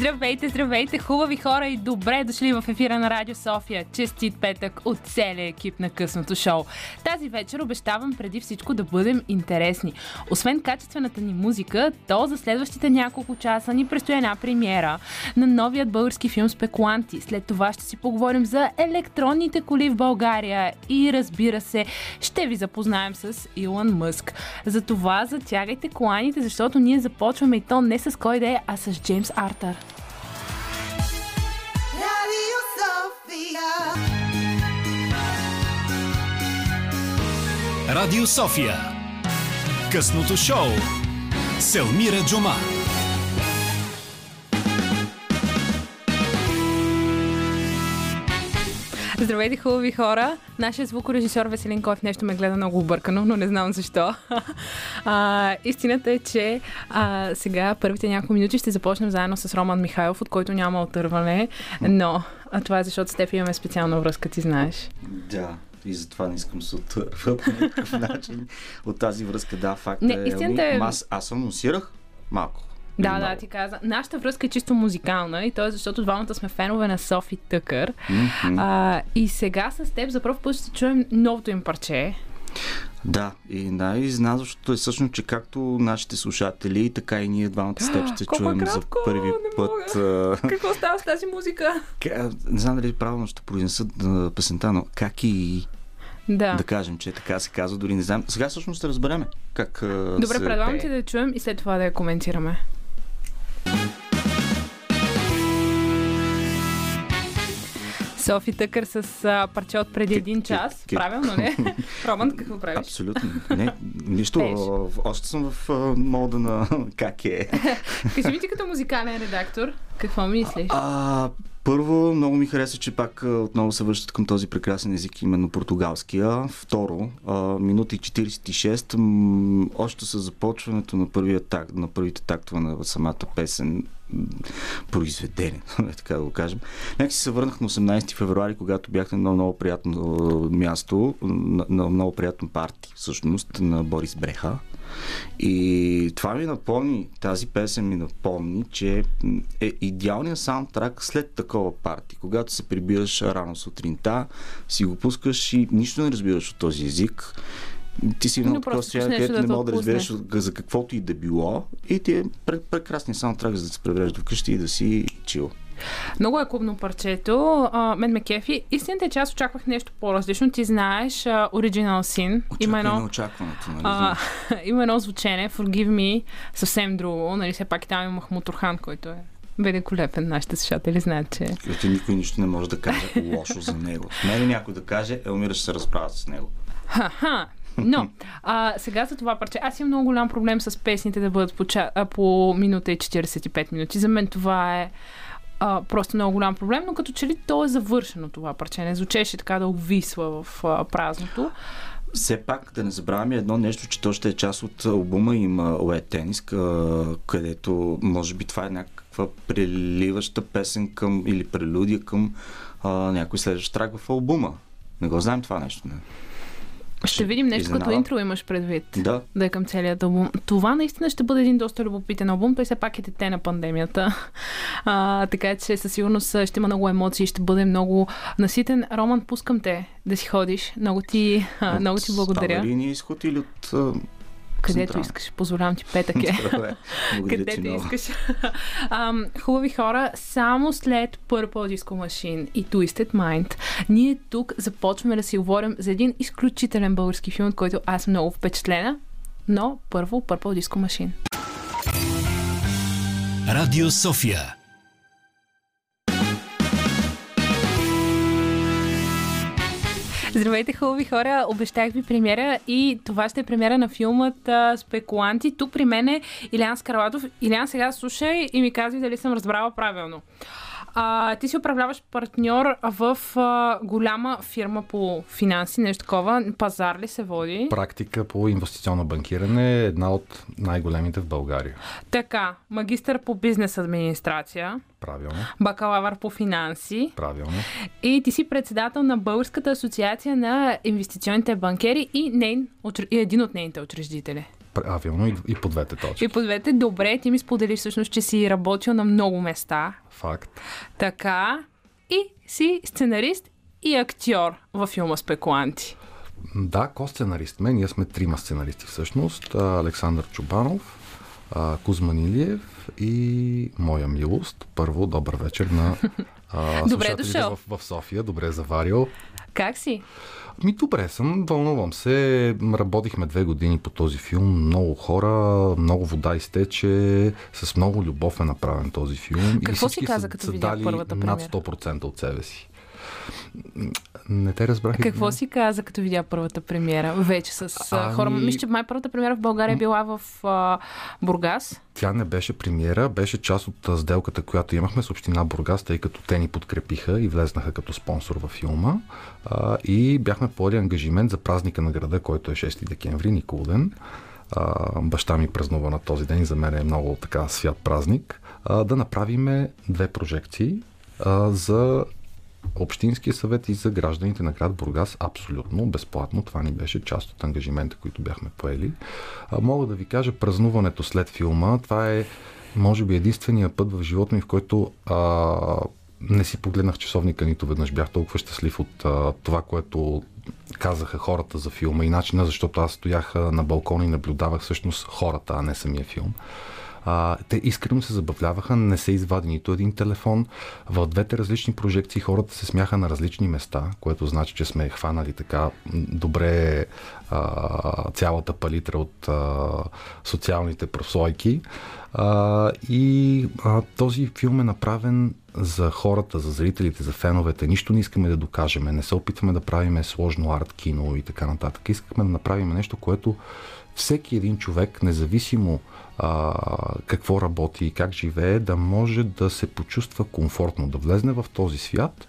Здравейте, здравейте, хубави хора и добре дошли в ефира на Радио София. Честит петък от целия екип на късното шоу. Тази вечер обещавам преди всичко да бъдем интересни. Освен качествената ни музика, то за следващите няколко часа ни предстои една премиера на новият български филм Спекуланти. След това ще си поговорим за електронните коли в България и разбира се, ще ви запознаем с Илон Мъск. За това затягайте коланите, защото ние започваме и то не с кой да е, а с Джеймс Артър. Sofia. Радио София. Късното шоу. Селмира Джума. Здравейте, хубави хора! Нашия звукорежисьор Веселин Коев нещо ме гледа много объркано, но не знам защо. а, истината е, че а, сега първите няколко минути ще започнем заедно с Роман Михайлов, от който няма отърване, но а това е защото с теб имаме специална връзка, ти знаеш. Да, и затова не искам да се отърва по никакъв начин от тази връзка. Да, факт Не, е. истината ами, е- Аз, аз анонсирах малко. Да, Или да, много. ти каза. Нашата връзка е чисто музикална и то е защото двамата сме фенове на Софи Тъкър. Мгм. А, и сега с теб за първ път ще чуем новото им парче. Да, и най-изненадващото е всъщност, че както нашите слушатели, така и ние двамата с теб ще чуем кратко, за първи път. Какво става с тази музика? ка- Не знам дали правилно ще произнеса песента, но как и Да. да кажем, че така се казва, дори не знам. Сега всъщност ще разбереме как Добре, се предлагам ти да чуем и след това да я коментираме. Софи Тъкър с а, парче от преди един час. Правилно, не? Роман, какво правиш? Абсолютно. Не, нищо. Още съм в мода на как е. Кажи ми ти като музикален редактор, какво мислиш? А, първо, много ми хареса, че пак отново се връщат към този прекрасен език, именно португалския. Второ, а, минута и 46, м- още с започването на, първия так, на първите тактове на самата песен, произведение, е така да го кажем. Нека си се върнах на 18 февруари, когато бях на едно много приятно а, място, на, на много приятно парти, всъщност, на Борис Бреха. И това ми напомни, тази песен ми напомни, че е идеалният саундтрак след такова парти. Когато се прибираш рано сутринта, си го пускаш и нищо не разбираш от този език. Ти си много такова просто нещо където да не мога да разбереш от- за каквото и да било. И ти е пре- прекрасният саундтрак, за да се преврежда вкъщи и да си чил. Много е клубно парчето. А, мен ме кефи. Истината е, че аз очаквах нещо по-различно. Ти знаеш, а, Original Sin. Има Очаквай на едно, очакването, нали? а, има едно звучене, Forgive Me, съвсем друго. Нали, все пак и там има Махмут Орхан, който е великолепен. Нашите слушатели знаят, че Където никой нищо не може да каже лошо за него. Не ли някой да каже, Елмира ще се разправя с него. Ха-ха. Но, а, сега за това парче. Аз имам много голям проблем с песните да бъдат по, ча, по минута и 45 минути. За мен това е а, просто много голям проблем, но като че ли то е завършено това парче. Не звучеше така да увисва в а, празното. Все пак да не забравяме едно нещо, че то ще е част от албума им Ует Тенис, където може би това е някаква преливаща песен към или прелюдия към а, някой следващ трак в албума. Не го знаем това нещо. Не. Ще видим нещо като изненада. интро имаш предвид. Да, Да е към целият албум. Това наистина ще бъде един доста любопитен албум. Той все пак е дете на пандемията. А, така че със сигурност ще има много емоции, ще бъде много наситен. Роман, пускам те да си ходиш. Много ти, а, много ти благодаря. Линия изход или от... Където централна? искаш. Позволявам ти петък е. Където искаш. Ам, хубави хора, само след Purple Disco Machine и Twisted Mind, ние тук започваме да си говорим за един изключителен български филм, от който аз съм много впечатлена. Но първо Purple Disco Machine. Радио София. Здравейте, хубави хора! Обещах ви премиера и това ще е премиера на филмът Спекуланти. Тук при мен е Илян Скарлатов. Илян, сега слушай и ми казвай дали съм разбрала правилно. А, ти си управляваш партньор в а, голяма фирма по финанси, нещо такова. Пазар ли се води? Практика по инвестиционно банкиране е една от най-големите в България. Така, магистър по бизнес администрация, Правилно, бакалавър по финанси правилно. и ти си председател на Българската асоциация на инвестиционните банкери и, нейн, и един от нейните учредители. Правилно и, и по двете точки. И по двете, добре, ти ми сподели всъщност, че си работил на много места. Факт. Така. И си сценарист и актьор във филма Спекуланти. Да, ко-сценарист сме. Ние сме трима сценаристи всъщност. Александър Чубанов, а, Кузман Илиев и моя милост. Първо, добър вечер на а, Добре слушателите дошъл. в, в София. Добре заварил. Как си? Ми добре съм, вълнувам се. Работихме две години по този филм. Много хора, много вода изтече. С много любов е направен този филм. Какво си каза, като са видя дали първата над премиера? 100% от себе си. Не те разбрах. Какво си каза, като видя първата премиера? Вече с а, хора. Ами- Мисля, че май първата премиера в България е била в а, Бургас. Тя не беше премиера, беше част от сделката, която имахме с община Бургас, тъй като те ни подкрепиха и влезнаха като спонсор във филма. А, и бяхме поели ангажимент за празника на града, който е 6 декември, Николден. А, баща ми празнува на този ден и за мен е много така свят празник. А, да направиме две прожекции а, за Общинския съвет и за гражданите на град Бургас абсолютно безплатно. Това ни беше част от ангажимента, които бяхме поели. А, мога да ви кажа, празнуването след филма, това е може би единствения път в живота ми, в който а, не си погледнах часовника нито веднъж. Бях толкова щастлив от а, това, което казаха хората за филма и начина, защото аз стоях на балкона и наблюдавах всъщност хората, а не самия филм. А, те искрено се забавляваха, не се извади нито един телефон. В двете различни прожекции хората се смяха на различни места, което значи, че сме хванали така добре а, цялата палитра от а, социалните прослойки. А, и а, този филм е направен за хората, за зрителите, за феновете. Нищо не искаме да докажем. Не се опитваме да правиме сложно арт кино и така нататък. Искахме да направим нещо, което всеки един човек, независимо а, какво работи и как живее, да може да се почувства комфортно, да влезне в този свят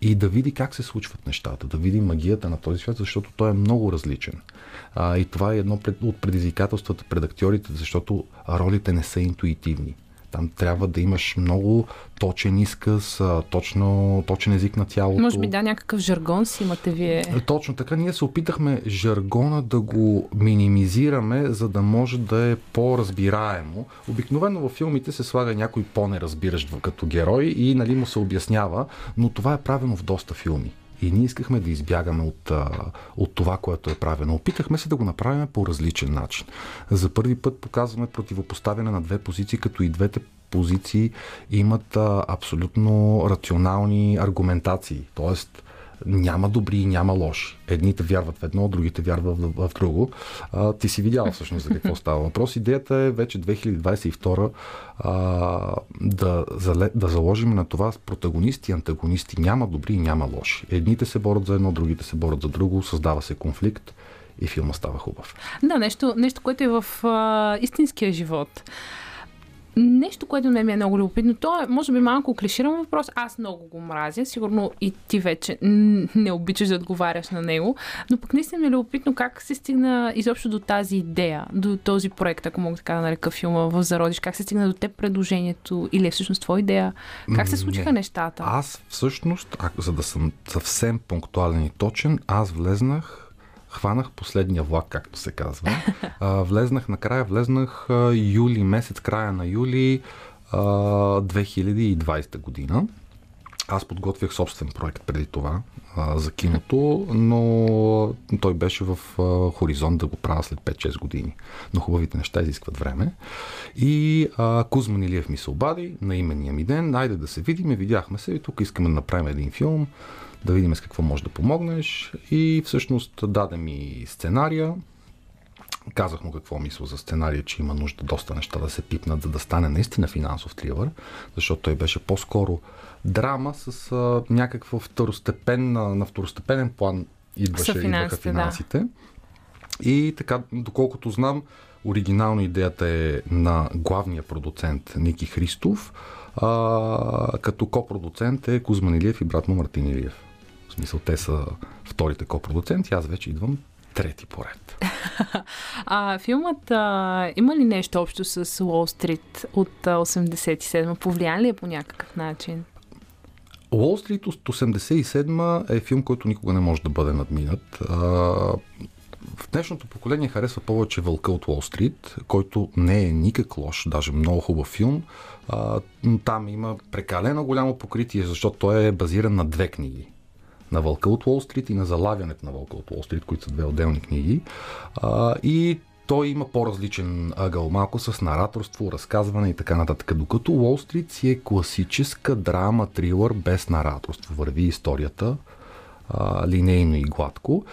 и да види как се случват нещата, да види магията на този свят, защото той е много различен. А, и това е едно от предизвикателствата пред актьорите, защото ролите не са интуитивни. Там трябва да имаш много точен изказ, точно, точен език на тялото. Може би да, някакъв жаргон си имате вие. Точно така. Ние се опитахме жаргона да го минимизираме, за да може да е по-разбираемо. Обикновено във филмите се слага някой по-неразбиращ като герой и нали, му се обяснява, но това е правено в доста филми. И ние искахме да избягаме от, от това, което е правено. Опитахме се да го направим по различен начин. За първи път показваме противопоставяне на две позиции, като и двете позиции имат абсолютно рационални аргументации. Тоест, няма добри и няма лоши. Едните вярват в едно, другите вярват в, в друго. А, ти си видял всъщност за какво става въпрос. Идеята е вече 2022 а, да, да заложим на това протагонисти и антагонисти. Няма добри и няма лоши. Едните се борят за едно, другите се борят за друго, създава се конфликт и филма става хубав. Да, нещо, нещо което е в а, истинския живот. Нещо, което мен ми е много любопитно, то е, може би, малко клиширан въпрос. Аз много го мразя. Сигурно и ти вече не обичаш да отговаряш на него. Но пък наистина ми е любопитно как се стигна изобщо до тази идея, до този проект, ако мога така да нарека филма в Зародиш. Как се стигна до теб предложението или е всъщност твоя идея? Как се случиха Не. нещата? Аз всъщност, ако, за да съм съвсем пунктуален и точен, аз влезнах, хванах последния влак, както се казва. А, влезнах накрая, влезнах а, юли месец, края на юли а, 2020 година. Аз подготвях собствен проект преди това а, за киното, но той беше в а, хоризонт да го правя след 5-6 години. Но хубавите неща изискват време. И а, Кузман Илиев ми се обади на имения ми ден. Айде да се видим. Видяхме се и тук искаме да направим един филм, да видим с какво може да помогнеш. И всъщност даде ми сценария. Казах му какво мисля за сценария, че има нужда доста неща да се пипнат, за да стане наистина финансов тривър, защото той беше по-скоро драма с а, някаква второстепен, на, второстепенен план идваше, идваха финансите, да. И така, доколкото знам, оригинално идеята е на главния продуцент Ники Христов, а, като копродуцент е Кузман Илиев и брат му Мартин Илиев. В смисъл, те са вторите копродуценти, аз вече идвам трети поред. А, филмът а, има ли нещо общо с Уолл Стрит от а, 87? Повлиян ли е по някакъв начин? Уолл Стрит от 87 е филм, който никога не може да бъде надминат. А, в днешното поколение харесва повече Вълка от Уолл Стрит, който не е никак лош, даже много хубав филм. А, там има прекалено голямо покритие, защото той е базиран на две книги. На Вълка от Уолл Стрит и на Залавянето на Вълка от Уолл Стрит, които са две отделни книги. А, и той има по-различен ъгъл, малко с нараторство, разказване и така нататък. Докато Уолл Стрит си е класическа драма, трилър без нараторство. Върви историята а, линейно и гладко.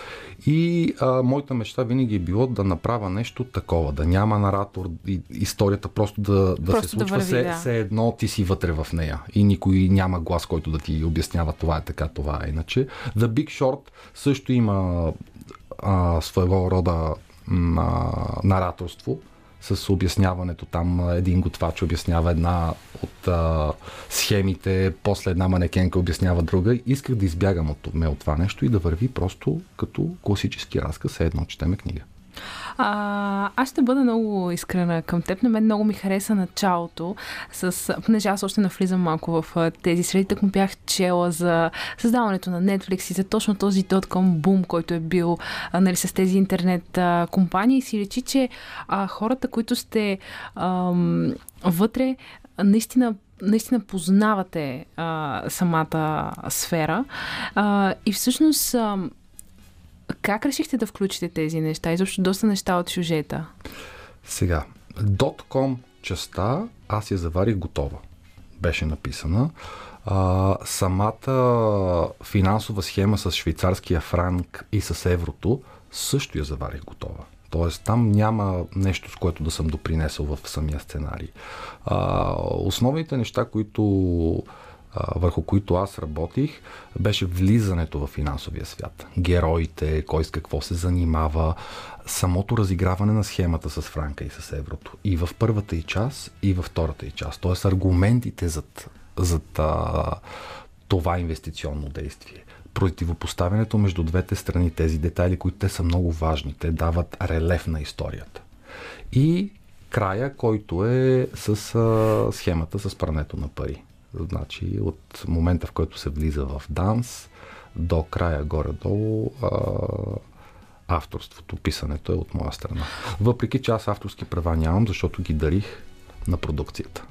И а, моята мечта винаги е било да направя нещо такова, да няма наратор, и, историята просто да, да Просто се да случва върви, все, да. все едно ти си вътре в нея и никой няма глас, който да ти обяснява това е така, това е иначе. The Big Short също има а, своего рода а, нараторство с обясняването там. Един готвач обяснява една от а, схемите, после една манекенка обяснява друга. Исках да избягам от, от това нещо и да върви просто като класически разказ, едно четеме книга. А, аз ще бъда много искрена към теб. На мен много ми хареса началото, с, понеже аз още навлизам малко в тези среди, так му бях чела за създаването на Netflix и за точно този .com бум, който е бил а, нали, с тези интернет а, компании. Си речи, че а, хората, които сте ам, вътре, наистина наистина познавате а, самата сфера а, и всъщност а, как решихте да включите тези неща? Изобщо доста неща от сюжета. Сега, .com частта аз я заварих готова. Беше написана. А, самата финансова схема с швейцарския франк и с еврото също я заварих готова. Тоест там няма нещо, с което да съм допринесъл в самия сценарий. А, основните неща, които върху които аз работих, беше влизането в финансовия свят. Героите, кой с какво се занимава, самото разиграване на схемата с франка и с еврото. И в първата и част, и във втората и част. Тоест аргументите зад, зад а, това инвестиционно действие. Противопоставянето между двете страни, тези детайли, които те са много важни. Те дават релеф на историята. И края, който е с а, схемата с прането на пари. Значи от момента, в който се влиза в данс, до края горе-долу а, авторството, писането е от моя страна. Въпреки че аз авторски права нямам, защото ги дарих на продукцията.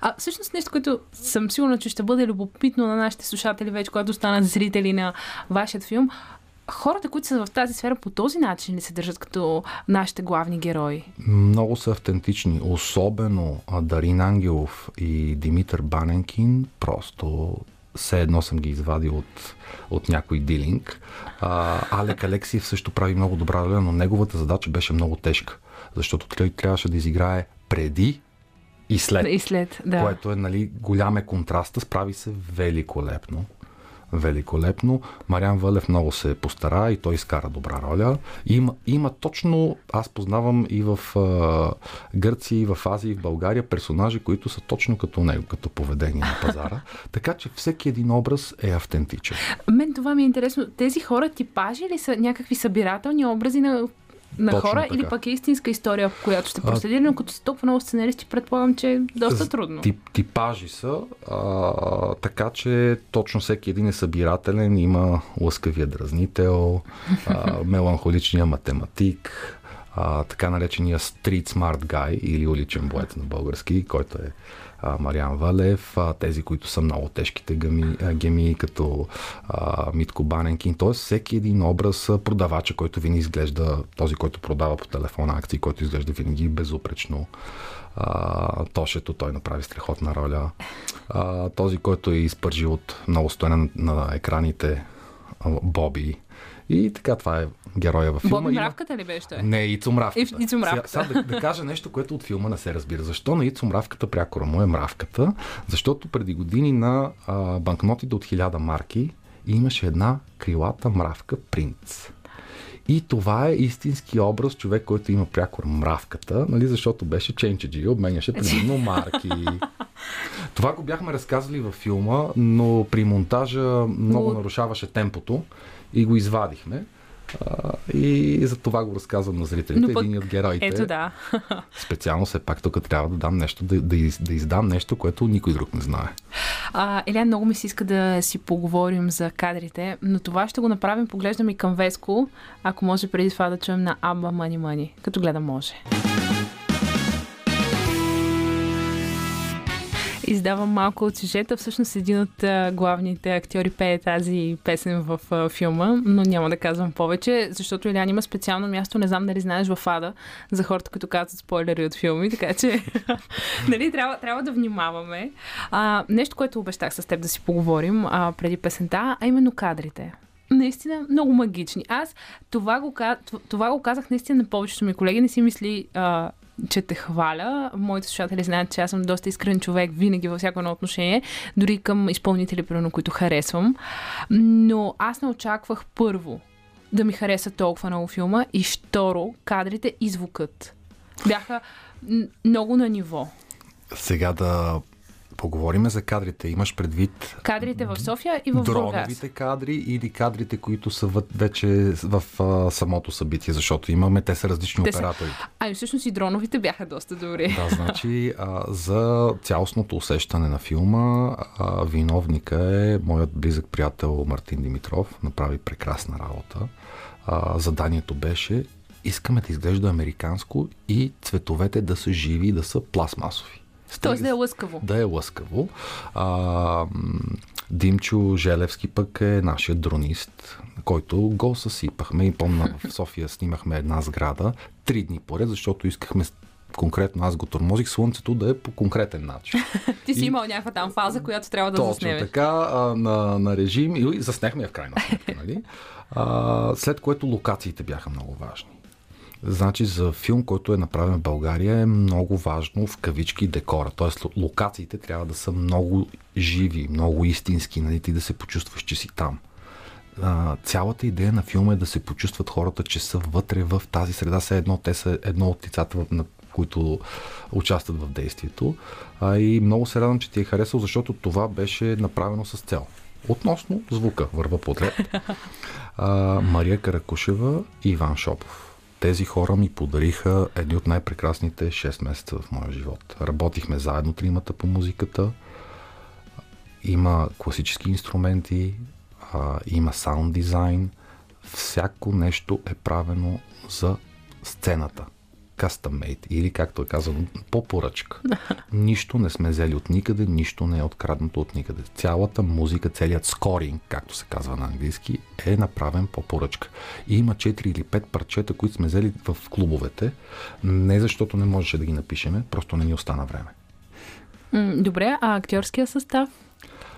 А всъщност нещо, което съм сигурна, че ще бъде любопитно на нашите слушатели вече, когато станат зрители на вашият филм, хората, които са в тази сфера по този начин ли се държат като нашите главни герои? Много са автентични, особено а, Дарин Ангелов и Димитър Баненкин, просто все едно съм ги извадил от, от някой дилинг. А, Алек Алексиев също прави много добра роля, но неговата задача беше много тежка, защото той трябваше да изиграе преди и след. И след, да. Което е, нали, голям е контраста, справи се великолепно. Великолепно. Мариан Вълев много се постара и той изкара добра роля. Има, има точно, аз познавам и в а, Гърция, и в Азия, и в България персонажи, които са точно като него, като поведение на пазара. така че всеки един образ е автентичен. Мен това ми е интересно. Тези хора типажи ли са някакви събирателни образи на на Точно хора така. или пък е истинска история, която ще проследи, но като са толкова много сценаристи, предполагам, че е доста трудно. Тип, типажи са, а, така че точно всеки един е събирателен, има лъскавия дразнител, а, меланхоличния математик, а, така наречения street smart guy или уличен боец на български, който е Мариан Валев, а, тези, които са много тежките гами, геми, като а, Митко Баненкин. Тоест всеки един образ, продавача, който винаги изглежда, този, който продава по телефона акции, който изглежда винаги безупречно. А, Тошето, той направи страхотна роля. А, този, който е изпържил от много стоене на, екраните, Боби. И така, това е героя във филма. Има- мравката ли беше той? не, Ицо Мравката. Ицо Мравката. Сега, сега да, да кажа нещо, което от филма не се разбира. Защо на Ицо Мравката прякора му е Мравката? Защото преди години на а, банкнотите от 1000 марки имаше една крилата мравка принц. И това е истински образ човек, който има прякор мравката, нали, защото беше ченчеджи обменяше предимно марки. Това го бяхме разказали във филма, но при монтажа много Но- нарушаваше темпото и го извадихме. А, и за това го разказвам на зрителите. Но пък- Един от героите. Ето да. Специално все пак тук трябва да дам нещо, да, да, из, да издам нещо, което никой друг не знае. А, Еля, много ми се иска да си поговорим за кадрите, но това ще го направим. Поглеждам и към Веско, ако може преди това да чуем на Абба Мани Мани. Като гледам може. Издавам малко от сюжета. Всъщност един от главните актьори пее тази песен в филма, но няма да казвам повече, защото Илян има специално място, не знам дали знаеш в Ада, за хората, които казват спойлери от филми, така че нали, трябва, трябва да внимаваме. А, нещо, което обещах с теб да си поговорим а, преди песента, а именно кадрите. Наистина много магични. Аз това го, това го казах наистина на повечето ми колеги. Не си мисли, а, че те хваля. Моите слушатели знаят, че аз съм доста искрен човек винаги във всяко едно отношение, дори към изпълнители, примерно, които харесвам. Но аз не очаквах първо да ми хареса толкова много филма и второ, кадрите и звукът. Бяха много на ниво. Сега да поговорим за кадрите. Имаш предвид Кадрите в София и в Бургас. дроновите кадри или кадрите, които са вече в а, самото събитие, защото имаме, те са различни Те са- оператори. Ами всъщност и дроновите бяха доста добри. Да, значи а, за цялостното усещане на филма а, виновника е моят близък приятел Мартин Димитров. Направи прекрасна работа. А, заданието беше искаме да изглежда американско и цветовете да са живи и да са пластмасови. Тоест да е лъскаво. Да е лъскаво. А, Димчо Желевски пък е нашия дронист, който го съсипахме и помня в София снимахме една сграда три дни поред, защото искахме конкретно аз го тормозих слънцето да е по конкретен начин. Ти си И- имал някаква там фаза, която трябва да Точно заснемеш. така, а, на, на режим и заснехме я в крайна сметка. Нали? А, след което локациите бяха много важни. Значи за филм, който е направен в България е много важно в кавички декора. Тоест ло- локациите трябва да са много живи, много истински, нали, ти да се почувстваш, че си там. А, цялата идея на филма е да се почувстват хората, че са вътре в тази среда, все едно те са едно от лицата, на които участват в действието. А, и много се радвам, че ти е харесал, защото това беше направено с цел. Относно звука, върва подред. А, Мария Каракушева и Иван Шопов. Тези хора ми подариха едни от най-прекрасните 6 месеца в моя живот. Работихме заедно тримата по музиката. Има класически инструменти, а, има саунд дизайн. Всяко нещо е правено за сцената. Custom made или както е казано, по поръчка. Нищо не сме взели от никъде, нищо не е откраднато от никъде. Цялата музика, целият скоринг, както се казва на английски, е направен по поръчка. И има 4 или 5 парчета, които сме взели в клубовете, не защото не можеше да ги напишеме, просто не ни остана време. Добре, а актьорския състав?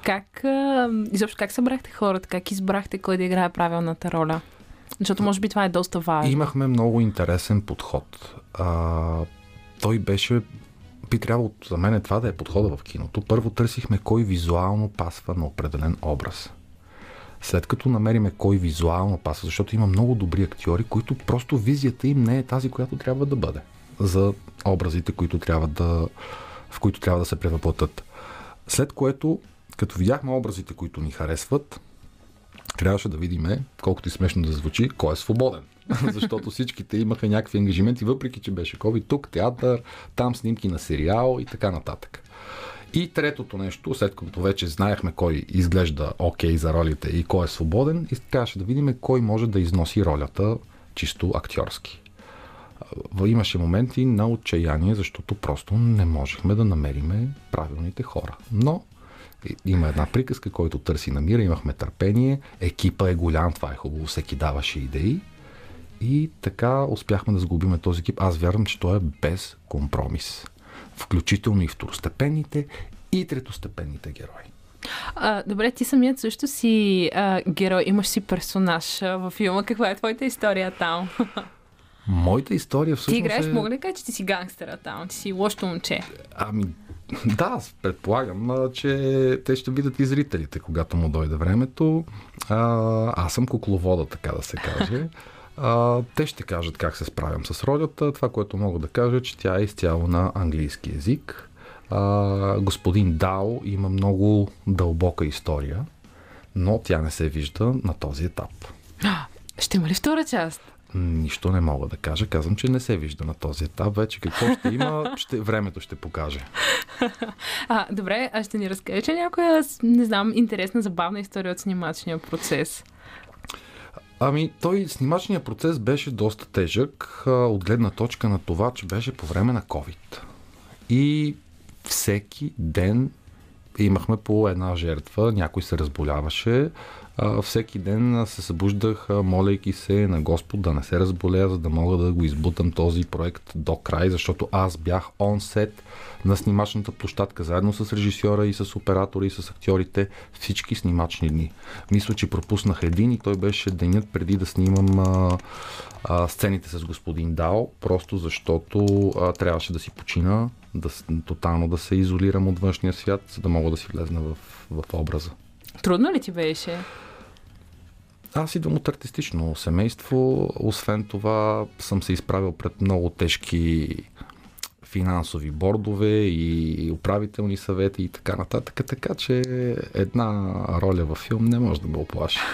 Как, изобщо как събрахте хората? Как избрахте кой да играе правилната роля? Защото може би това е доста важно. Имахме много интересен подход. А, той беше би трябвало за мен това да е подхода в киното. Първо търсихме кой визуално пасва на определен образ. След като намериме кой визуално пасва, защото има много добри актьори, които просто визията им не е тази, която трябва да бъде за образите, които трябва да, в които трябва да се превъплатят. След което, като видяхме образите, които ни харесват, трябваше да видим, колкото и смешно да звучи, кой е свободен. Защото всичките имаха някакви ангажименти, въпреки че беше COVID, тук театър, там снимки на сериал и така нататък. И третото нещо, след като вече знаехме кой изглежда окей okay за ролите и кой е свободен, и трябваше да видим кой може да износи ролята чисто актьорски. Имаше моменти на отчаяние, защото просто не можехме да намериме правилните хора. Но има една приказка, който търси намира, имахме търпение, екипа е голям, това е хубаво, всеки даваше идеи. И така успяхме да сгубиме този екип. Аз вярвам, че той е без компромис. Включително и второстепенните и третостепенните герои. А, добре, ти самият също си а, герой, имаш си персонаж а, във филма. Каква е твоята история там? Моята история всъщност ти играеш, е... мога ли да кажа, че ти си гангстера там? Ти си лошото момче. Ами, да, предполагам, че те ще видят и зрителите, когато му дойде времето. А, аз съм кукловода, така да се каже. А, те ще кажат как се справям с ролята. Това, което мога да кажа, е, че тя е изцяло на английски язик. А, господин Дао има много дълбока история, но тя не се вижда на този етап. Ще има ли втора част? Нищо не мога да кажа. Казвам, че не се вижда на този етап. Вече какво ще има, ще, времето ще покаже. А, добре, а ще ни разкажеш ли някоя, не знам, интересна, забавна история от снимачния процес? Ами, той снимачният процес беше доста тежък а, от гледна точка на това, че беше по време на COVID. И всеки ден имахме по една жертва, някой се разболяваше. Всеки ден се събуждах, а, молейки се на Господ да не се разболея, за да мога да го избутам този проект до край, защото аз бях онсет на снимачната площадка, заедно с режисьора и с оператора и с актьорите, всички снимачни дни. Мисля, че пропуснах един и той беше денят преди да снимам а, а, сцените с господин Дао, просто защото а, трябваше да си почина, да, тотално да се изолирам от външния свят, за да мога да си влезна в, в образа. Трудно ли ти беше? Аз идвам от артистично семейство. Освен това, съм се изправил пред много тежки финансови бордове и управителни съвети и така нататък. Така че една роля във филм не може да ме оплаши.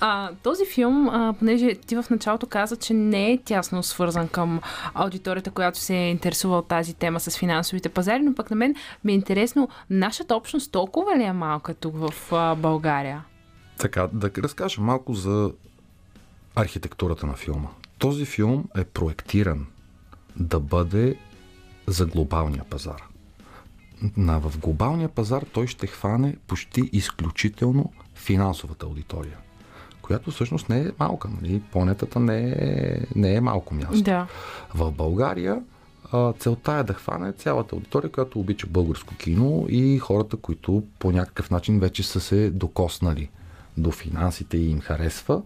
А, този филм, а, понеже ти в началото каза, че не е тясно свързан към аудиторията, която се е интересува от тази тема с финансовите пазари, но пък на мен ми е интересно, нашата общност толкова ли е малка тук в а, България? Така, да разкажа малко за архитектурата на филма. Този филм е проектиран да бъде за глобалния пазар. На, в глобалния пазар той ще хване почти изключително финансовата аудитория, която всъщност не е малка. Нали? Планетата не е, не е малко място. Да. В България целта е да хване цялата аудитория, която обича българско кино и хората, които по някакъв начин вече са се докоснали до финансите и им харесва.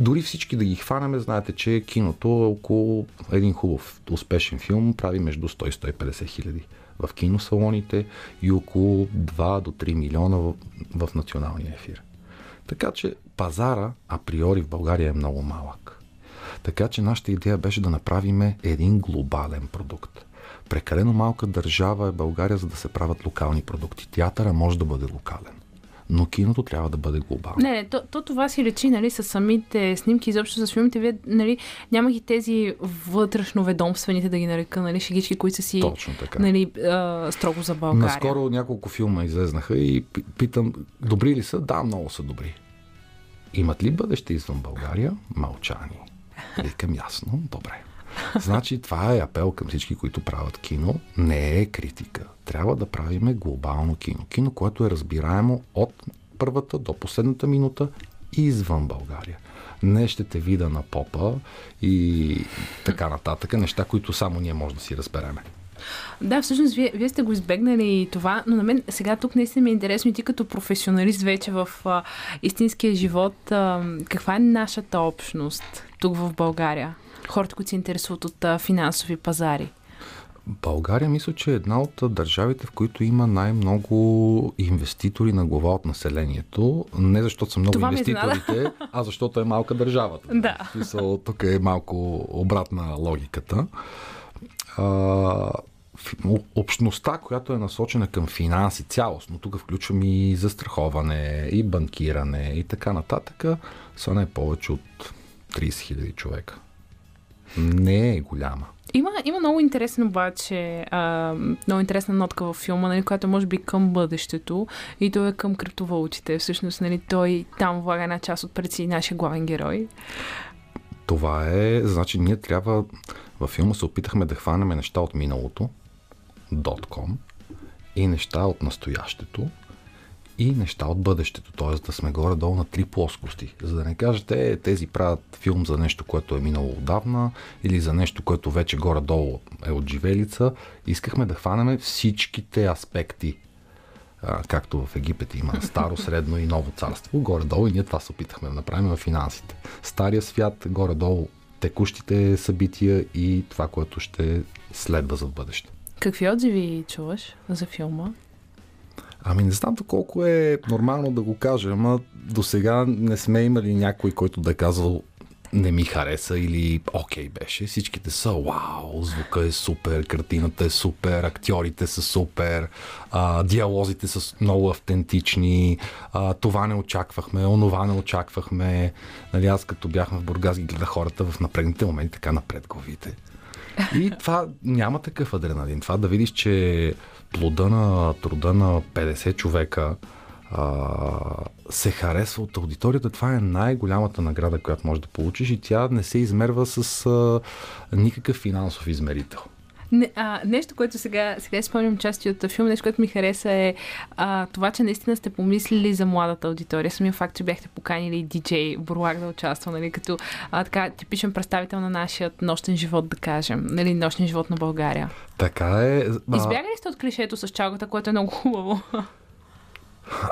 Дори всички да ги хванеме, знаете, че киното е около един хубав, успешен филм прави между 100 и 150 хиляди в киносалоните и около 2 до 3 милиона в, в националния ефир. Така че пазара априори в България е много малък. Така че нашата идея беше да направим един глобален продукт. Прекалено малка държава е България, за да се правят локални продукти. Театъра може да бъде локален, но киното трябва да бъде глобално. Не, не, то, то това си речи, нали, с самите снимки, изобщо с филмите, вие, нали, няма ги тези вътрешно-ведомствените, да ги нарека, нали, шегички, които са си, Точно така. нали, а, строго за България. Наскоро няколко филма излезнаха и пи- питам, добри ли са? Да, много са добри. Имат ли бъдеще извън България? Мълчание. Викам ясно, добре. Значи това е апел към всички, които правят кино. Не е критика. Трябва да правиме глобално кино. Кино, което е разбираемо от първата до последната минута извън България. Не ще те вида на попа и така нататък. Неща, които само ние може да си разбереме. Да, всъщност вие, вие сте го избегнали и това, но на мен сега тук наистина ми е интересно и ти като професионалист вече в а, истинския живот, а, каква е нашата общност тук в България? Хората, които се интересуват от а, финансови пазари. България мисля, че е една от държавите, в които има най-много инвеститори на глава от населението. Не защото са много Това ме инвеститорите, а защото е малка държавата. Да. В смисъл, тук е малко обратна логиката. А, общността, която е насочена към финанси цялостно, тук включвам и застраховане, и банкиране и така нататък, са не повече от 30 000 човека. Не е голяма. Има, има много интересен обаче, а, много интересна нотка във филма, нали, която е може би към бъдещето и то е към криптовалутите. Всъщност, нали, той там влага една част от пред си нашия главен герой. Това е, значи ние трябва, във филма се опитахме да хванем неща от миналото, .com, и неща от настоящето, и неща от бъдещето, т.е. да сме горе-долу на три плоскости. За да не кажете, е, тези правят филм за нещо, което е минало отдавна, или за нещо, което вече горе-долу е от живелица. Искахме да хванем всичките аспекти а, както в Египет има старо, средно и ново царство, горе-долу и ние това се опитахме да направим в финансите. Стария свят, горе-долу текущите събития и това, което ще следва за бъдеще. Какви отзиви чуваш за филма? Ами не знам доколко е нормално да го кажа, ама до сега не сме имали някой, който да е не ми хареса или окей беше. Всичките са вау, звука е супер, картината е супер, актьорите са супер, а, диалозите са много автентични, а, това не очаквахме, онова не очаквахме. Нали, аз като бяхме в Бургас ги гледах хората в напрегните моменти така напред главите. И това няма такъв адреналин. Това да видиш, че плода на труда на 50 човека а, се харесва от аудиторията, това е най-голямата награда, която можеш да получиш и тя не се измерва с а, никакъв финансов измерител. Не, а, нещо, което сега, сега спомням части от филма, нещо, което ми хареса е а, това, че наистина сте помислили за младата аудитория. Самия факт, че бяхте поканили диджей Бурлак да участва, нали, като а, така, типичен представител на нашия нощен живот, да кажем, нали, нощен живот на България. Така е. а, Избягали сте от клишето с чалгата, което е много хубаво.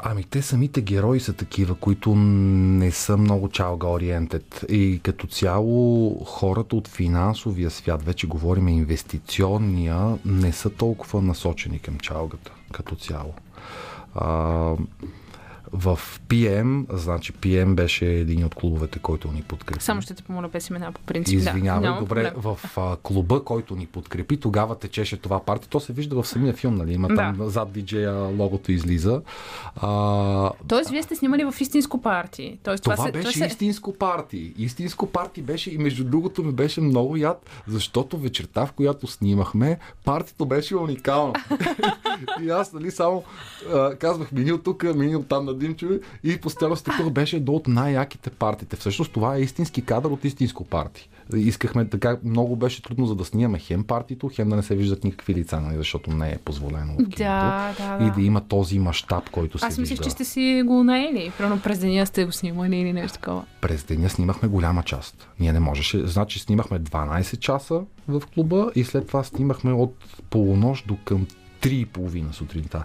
Ами те самите герои са такива, които не са много чалга ориентед. И като цяло хората от финансовия свят, вече говорим инвестиционния, не са толкова насочени към чалгата като цяло. А, в PM, значи PM беше един от клубовете, който ни подкрепи. Само ще те помоля без имена по принцип. Извинявай, да, добре, проблем. в а, клуба, който ни подкрепи, тогава течеше това парти. То се вижда в самия филм, нали? Има там Да. зад диджея логото излиза. А, Тоест, вие сте снимали в истинско парти. Тоест, това, това се, беше се... истинско парти. Истинско парти беше и между другото ми беше много яд, защото вечерта, в която снимахме, партито беше уникално. и аз, нали, само а, казвах мини от тук, мини от там на Димчо и постоянно се такова беше едно от най-яките партите. Всъщност това е истински кадър от истинско парти. Искахме така, много беше трудно за да снимаме хем партито, хем да не се виждат никакви лица, нали, защото не е позволено в киното. Да, да, да. И да има този мащаб, който се Аз мислех, че сте си го наели. Примерно през деня сте го снимали или нещо такова. през деня снимахме голяма част. Ние не можеше. Значи снимахме 12 часа в клуба и след това снимахме от полунощ до към 3.30 сутринта.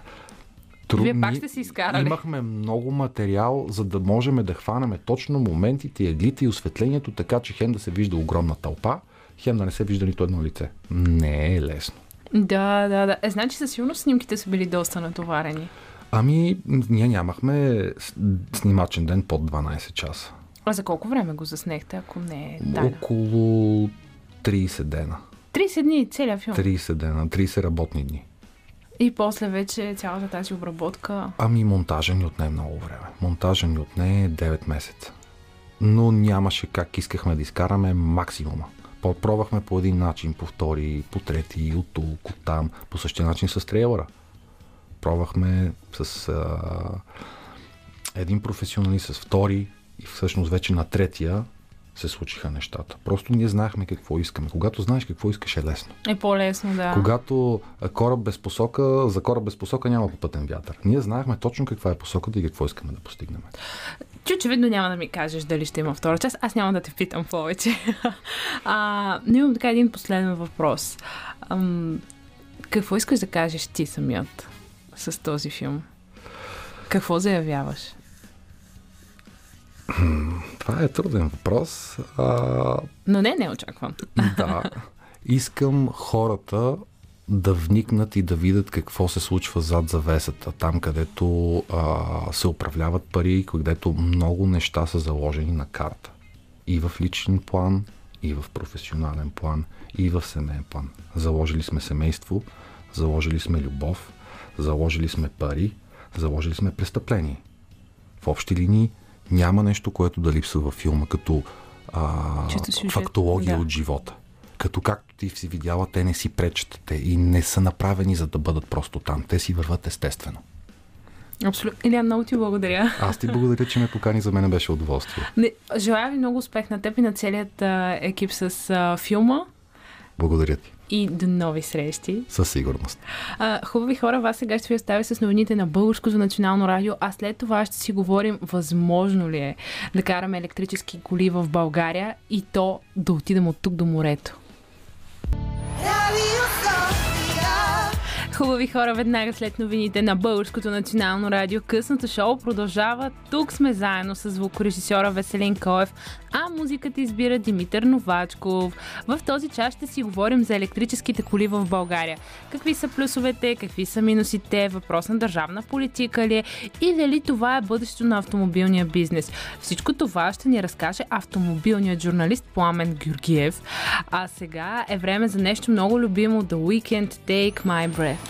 Трудни- Вие пак сте си изкарали. Имахме много материал, за да можем да хванеме точно моментите, еглите и осветлението, така че хем да се вижда огромна тълпа, хем да не се вижда нито едно лице. Не е лесно. Да, да, да. Е, значи със сигурност снимките са били доста натоварени. Ами, ние нямахме снимачен ден под 12 часа. А за колко време го заснехте, ако не е тайна? Около 30 дена. 30 дни, целият филм. 30 дена, 30 работни дни. И после вече цялата тази обработка. Ами монтажа ни отне много време. Монтажа ни отне 9 месеца. Но нямаше как искахме да изкараме максимума. Пробвахме по един начин, по втори, по трети, от тук, от там, по същия начин с трейлера. Пробвахме с а, един професионалист, с втори и всъщност вече на третия се случиха нещата. Просто ние знаехме какво искаме. Когато знаеш какво искаш е лесно. Е по-лесно, да. Когато кораб без посока, за кораб без посока няма попътен вятър. Ние знаехме точно каква е посоката и какво искаме да постигнем. Че очевидно няма да ми кажеш дали ще има втора част. Аз няма да те питам повече. а, но имам така един последен въпрос. Ам, какво искаш да кажеш ти самият с този филм? Какво заявяваш? Това е труден въпрос. А, Но не, не очаквам. да. Искам хората да вникнат и да видят какво се случва зад завесата, там където а, се управляват пари, където много неща са заложени на карта. И в личен план, и в професионален план, и в семейен план. Заложили сме семейство, заложили сме любов, заложили сме пари, заложили сме престъпление. В общи линии няма нещо, което да липсва във филма като а, фактология да. от живота. Като както ти си видяла, те не си пречат те и не са направени за да бъдат просто там. Те си върват естествено. Абсолютно. Илия, много ти благодаря. Аз ти благодаря, че ме покани. За мен беше удоволствие. Не, желая ви много успех на теб и на целият а, екип с а, филма Благодаря ти. И до нови срещи. Със сигурност. А, хубави хора, вас сега ще ви оставя с новините на Българското национално радио, а след това ще си говорим възможно ли е да караме електрически коли в България и то да отидем от тук до морето. Sofia. Хубави хора, веднага след новините на Българското национално радио късното шоу продължава. Тук сме заедно с звукорежисьора Веселин Коев, а музиката избира Димитър Новачков. В този час ще си говорим за електрическите коли в България. Какви са плюсовете, какви са минусите, въпрос на държавна политика ли е и дали това е бъдещето на автомобилния бизнес. Всичко това ще ни разкаже автомобилният журналист Пламен Георгиев. А сега е време за нещо много любимо The Weekend Take My Breath.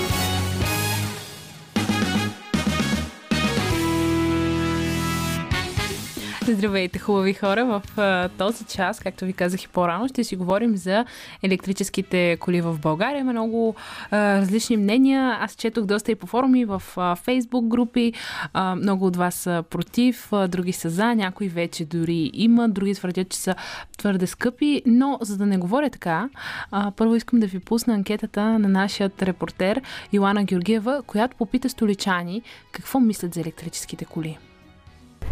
Здравейте, хубави хора! В а, този час, както ви казах и по-рано, ще си говорим за електрическите коли в България. Има много а, различни мнения. Аз четох доста и по форуми, в фейсбук групи. А, много от вас са против, а, други са за, някои вече дори има, други твърдят, че са твърде скъпи. Но, за да не говоря така, а, първо искам да ви пусна анкетата на нашия репортер Йоанна Георгиева, която попита столичани какво мислят за електрическите коли.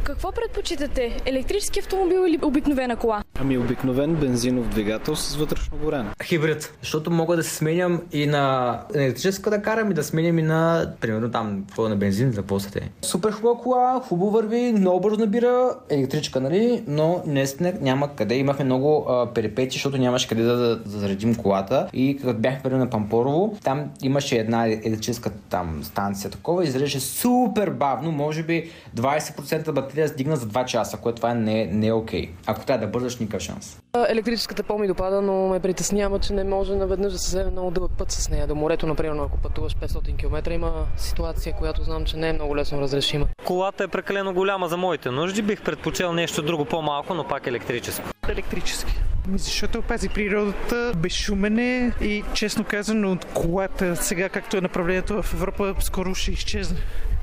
Какво предпочитате? Електрически автомобил или обикновена кола? Ами обикновен бензинов двигател с вътрешно горене. Хибрид, защото мога да се сменям и на електрическа да карам и да сменям и на, примерно там, какво на бензин, за какво са те. Супер хубава кола, хубаво върви, много бързо набира, електричка, нали, но наистина няма къде. Имахме много а, перипети, защото нямаше къде да, да, да заредим колата и като бяхме примерно на Пампорово, там имаше една електрическа там станция такова, изрежеше супер бавно, може би 20% батерия да стигна за 2 часа, което това не, не е окей. Ако трябва да бързаш, никакъв шанс. Електрическата по-ми допада, но ме притеснява, че не може наведнъж да се вземе много дълъг път с нея. До морето, например, ако пътуваш 500 км, има ситуация, която знам, че не е много лесно разрешима. Колата е прекалено голяма за моите нужди. Бих предпочел нещо друго по-малко, но пак електрическо. електрически. Защото пази природата, безшумен е и честно казано от колата сега, както е направлението в Европа, скоро ще изчезне.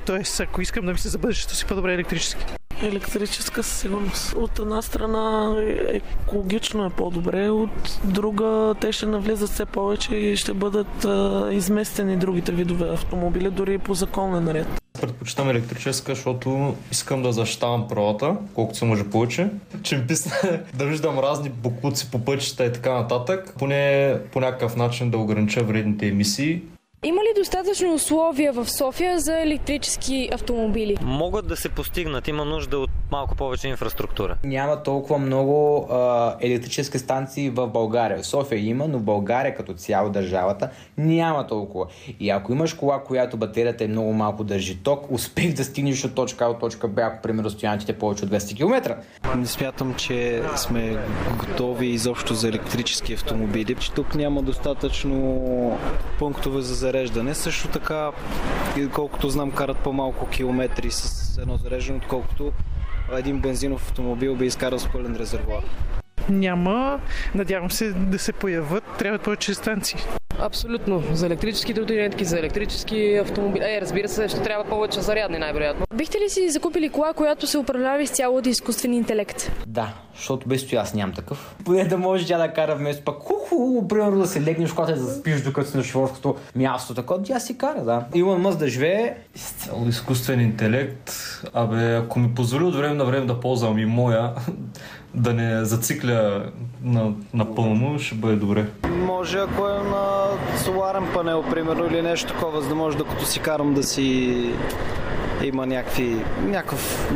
Тоест, ако искам да мисля за бъдещето си, по-добре електрически. Електрическа със сигурност. От една страна е- екологично е по-добре, от друга те ще навлизат все повече и ще бъдат а, изместени другите видове автомобили, дори и по законен ред. Предпочитам електрическа, защото искам да защитавам природата, колкото се може повече. Че ми писне да виждам разни буклуци по пътища и така нататък. Поне по някакъв начин да огранича вредните емисии. Има ли достатъчно условия в София за електрически автомобили? Могат да се постигнат. Има нужда от малко повече инфраструктура. Няма толкова много а, електрически станции в България. В София има, но в България като цяло държавата няма толкова. И ако имаш кола, която батерията е много малко държи ток, успех да стигнеш от точка А от точка Б, ако примерно стоянките е повече от 200 км. Не смятам, че сме готови изобщо за електрически автомобили, че тук няма достатъчно пунктове за зареждане. Също така, колкото знам, карат по-малко километри с едно зареждане, отколкото един бензинов автомобил би изкарал с пълен резервуар. Няма. Надявам се да се появят. Трябват повече станции. Абсолютно. За електрически тротинетки, за електрически автомобили. Е, разбира се, ще трябва повече зарядни, най-вероятно. Бихте ли си закупили кола, която се управлява изцяло от изкуствен интелект? Да, защото без това аз нямам такъв. Поне да може тя да кара вместо пък хубаво, примерно да се легнеш и да спиш докато си на шофьорското място. Така, тя си кара, да. Илон Мъс да живее. Изцяло изкуствен интелект. Абе, ако ми позволи от време на време да ползвам и моя, да не зацикля на, напълно, ще бъде добре. Може ако е на соларен панел, примерно, или нещо такова, за да може докато си карам да си има някакви, някакъв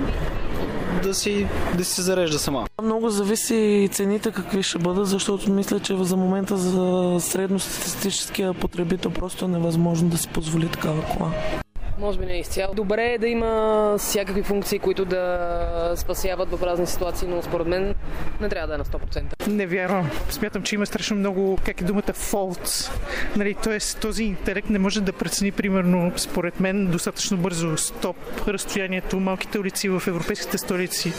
да си, да си се зарежда сама. Много зависи и цените какви ще бъдат, защото мисля, че за момента за средностатистическия потребител просто е невъзможно да си позволи такава кола. Може би не е изцяло. Добре е да има всякакви функции, които да спасяват в разни ситуации, но според мен не трябва да е на 100%. Не вярвам. Смятам, че има страшно много, как е думата, faults. Нали, тоест, този интелект не може да прецени, примерно, според мен, достатъчно бързо стоп разстоянието, малките улици в европейските столици.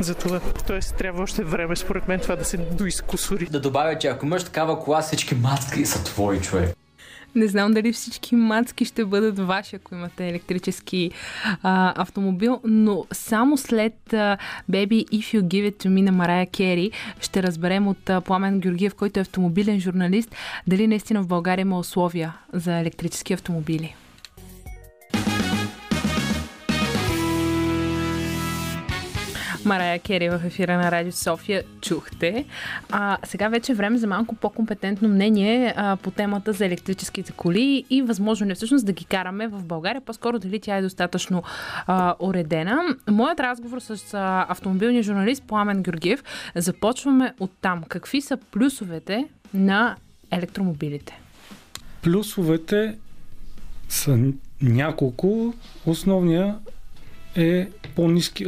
За това. Тоест, трябва още време, според мен, това да се доизкусори. Да добавя, че ако имаш такава кола, всички маски са твои, човек. Не знам дали всички мацки ще бъдат ваши, ако имате електрически а, автомобил, но само след а, Baby If You Give It To Me на Марая Кери ще разберем от а, Пламен Георгиев, който е автомобилен журналист, дали наистина в България има условия за електрически автомобили. Марая Кери в ефира на Радио София чухте. А, сега вече е време за малко по-компетентно мнение а, по темата за електрическите коли и възможно ли е всъщност да ги караме в България, по-скоро дали тя е достатъчно а, уредена. Моят разговор с а, автомобилния журналист Пламен Георгиев започваме от там. Какви са плюсовете на електромобилите? Плюсовете са няколко. Основния е по-низки,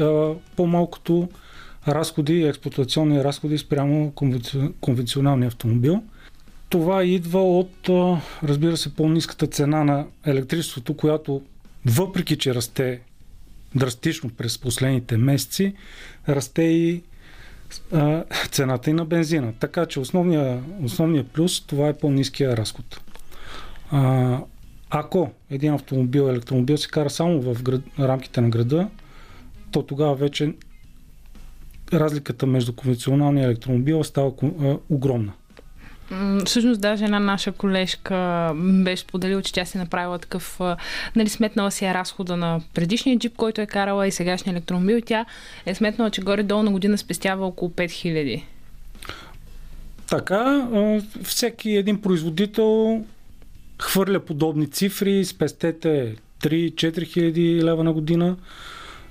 по-малкото разходи, експлуатационни разходи спрямо конвенционалния автомобил. Това идва от, разбира се, по-низката цена на електричеството, която въпреки, че расте драстично през последните месеци, расте и а, цената и на бензина. Така че основният основния плюс това е по-низкия разход. А, ако един автомобил, електромобил се кара само в град, рамките на града, то тогава вече разликата между конвенционалния електромобил става огромна. Всъщност, даже една наша колежка беше поделила, че тя си направила такъв, нали, сметнала си е разхода на предишния джип, който е карала и сегашния електромобил. Тя е сметнала, че горе-долу на година спестява около 5000. Така, всеки един производител хвърля подобни цифри, спестете 3-4 хиляди лева на година.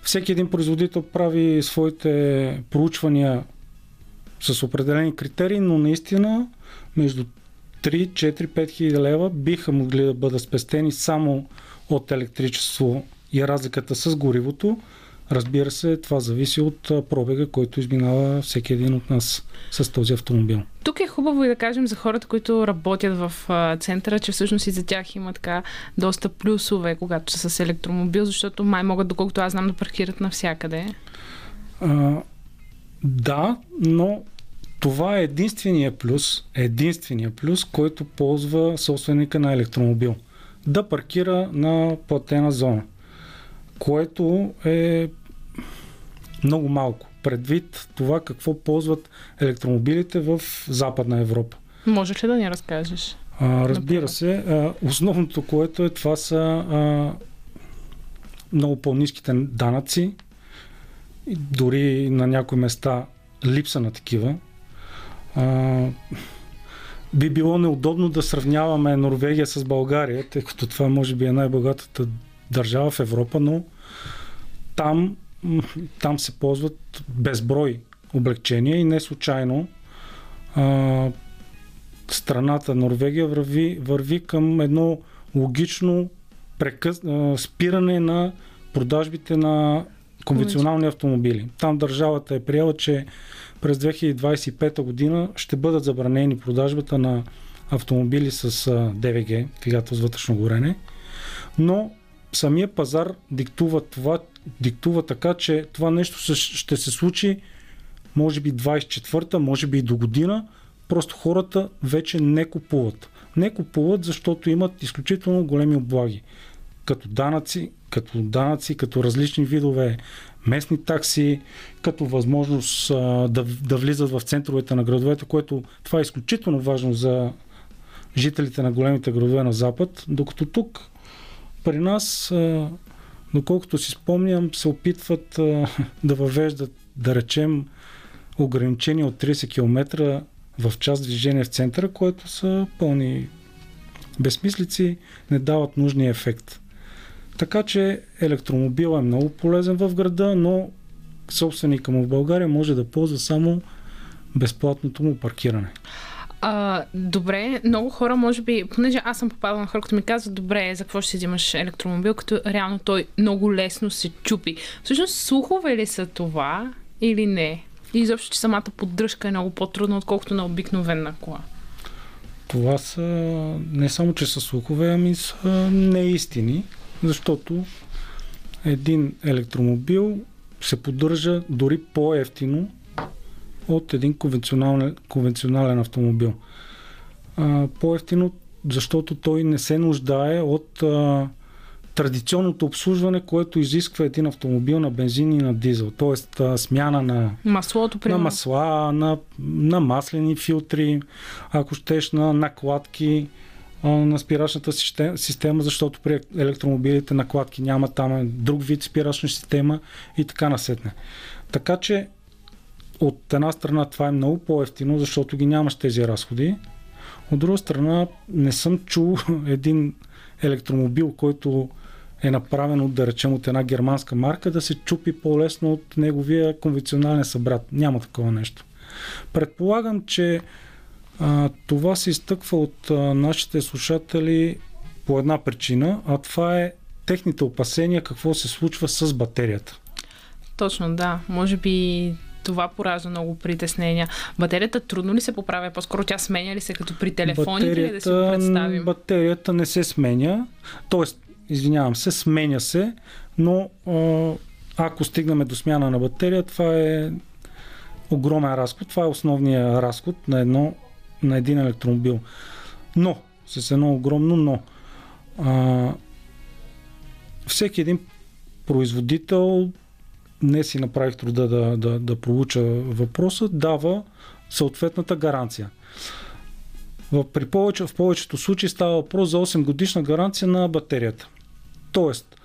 Всеки един производител прави своите проучвания с определени критерии, но наистина между 3, 4, 5 хиляди лева биха могли да бъдат спестени само от електричество и разликата с горивото. Разбира се, това зависи от пробега, който изминава всеки един от нас с този автомобил. Тук е хубаво и да кажем за хората, които работят в центъра, че всъщност и за тях има така доста плюсове, когато са с електромобил, защото май могат, доколкото аз знам, да паркират навсякъде. А, да, но това е единствения плюс, единствения плюс, който ползва собственика на електромобил. Да паркира на платена зона, което е много малко предвид това какво ползват електромобилите в Западна Европа. Можеш ли да ни разкажеш? А, разбира се. А, основното, което е, това са а, много по-низките данъци, дори на някои места липса на такива. А, би било неудобно да сравняваме Норвегия с България, тъй като това може би е най-богатата държава в Европа, но там там се ползват безброй облегчения и не случайно а, страната Норвегия върви, върви към едно логично прекъс, а, спиране на продажбите на конвенционални автомобили. Там държавата е приела, че през 2025 година ще бъдат забранени продажбата на автомобили с а, ДВГ, двигател с вътрешно горене, но самия пазар диктува това, диктува така, че това нещо ще се случи може би 24-та, може би и до година. Просто хората вече не купуват. Не купуват, защото имат изключително големи облаги. Като данъци, като данъци, като различни видове местни такси, като възможност а, да, да влизат в центровете на градовете, което това е изключително важно за жителите на големите градове на Запад, докато тук при нас доколкото си спомням, се опитват да въвеждат, да речем, ограничения от 30 км в час движение в центъра, което са пълни безмислици, не дават нужния ефект. Така че електромобил е много полезен в града, но собственика му в България може да ползва само безплатното му паркиране. А, добре, много хора, може би, понеже аз съм попадала на хора, които ми казват, добре, за какво ще си взимаш електромобил, като реално той много лесно се чупи. Всъщност, слухове ли са това или не? И изобщо, че самата поддръжка е много по-трудна, отколкото на обикновена кола. Това са не само, че са слухове, ами са неистини, защото един електромобил се поддържа дори по-ефтино от един конвенционален, конвенционален автомобил. По-ефтино, защото той не се нуждае от а, традиционното обслужване, което изисква един автомобил на бензин и на дизел. Тоест а, смяна на, Маслото, на масла, на, на маслени филтри, ако щеш на накладки, а, на спирачната система, система, защото при електромобилите накладки няма, там е друг вид спирачна система и така насетне. Така че от една страна това е много по-ефтино, защото ги нямаш тези разходи. От друга страна не съм чул един електромобил, който е направен от, да речем, от една германска марка, да се чупи по-лесно от неговия конвенционален събрат. Няма такова нещо. Предполагам, че а, това се изтъква от а, нашите слушатели по една причина, а това е техните опасения какво се случва с батерията. Точно, да. Може би това поражда много притеснения. Батерията трудно ли се поправя? По-скоро тя сменя ли се като при телефоните или да си го представим? Батерията не се сменя. Тоест, извинявам се, сменя се, но ако стигнем до смяна на батерия, това е огромен разход. Това е основният разход на, едно, на един електромобил. Но, с едно огромно но, а, всеки един производител, не си направих труда да, да, да проуча въпроса, дава съответната гаранция. В, при повече, в повечето случаи става въпрос за 8 годишна гаранция на батерията. Тоест,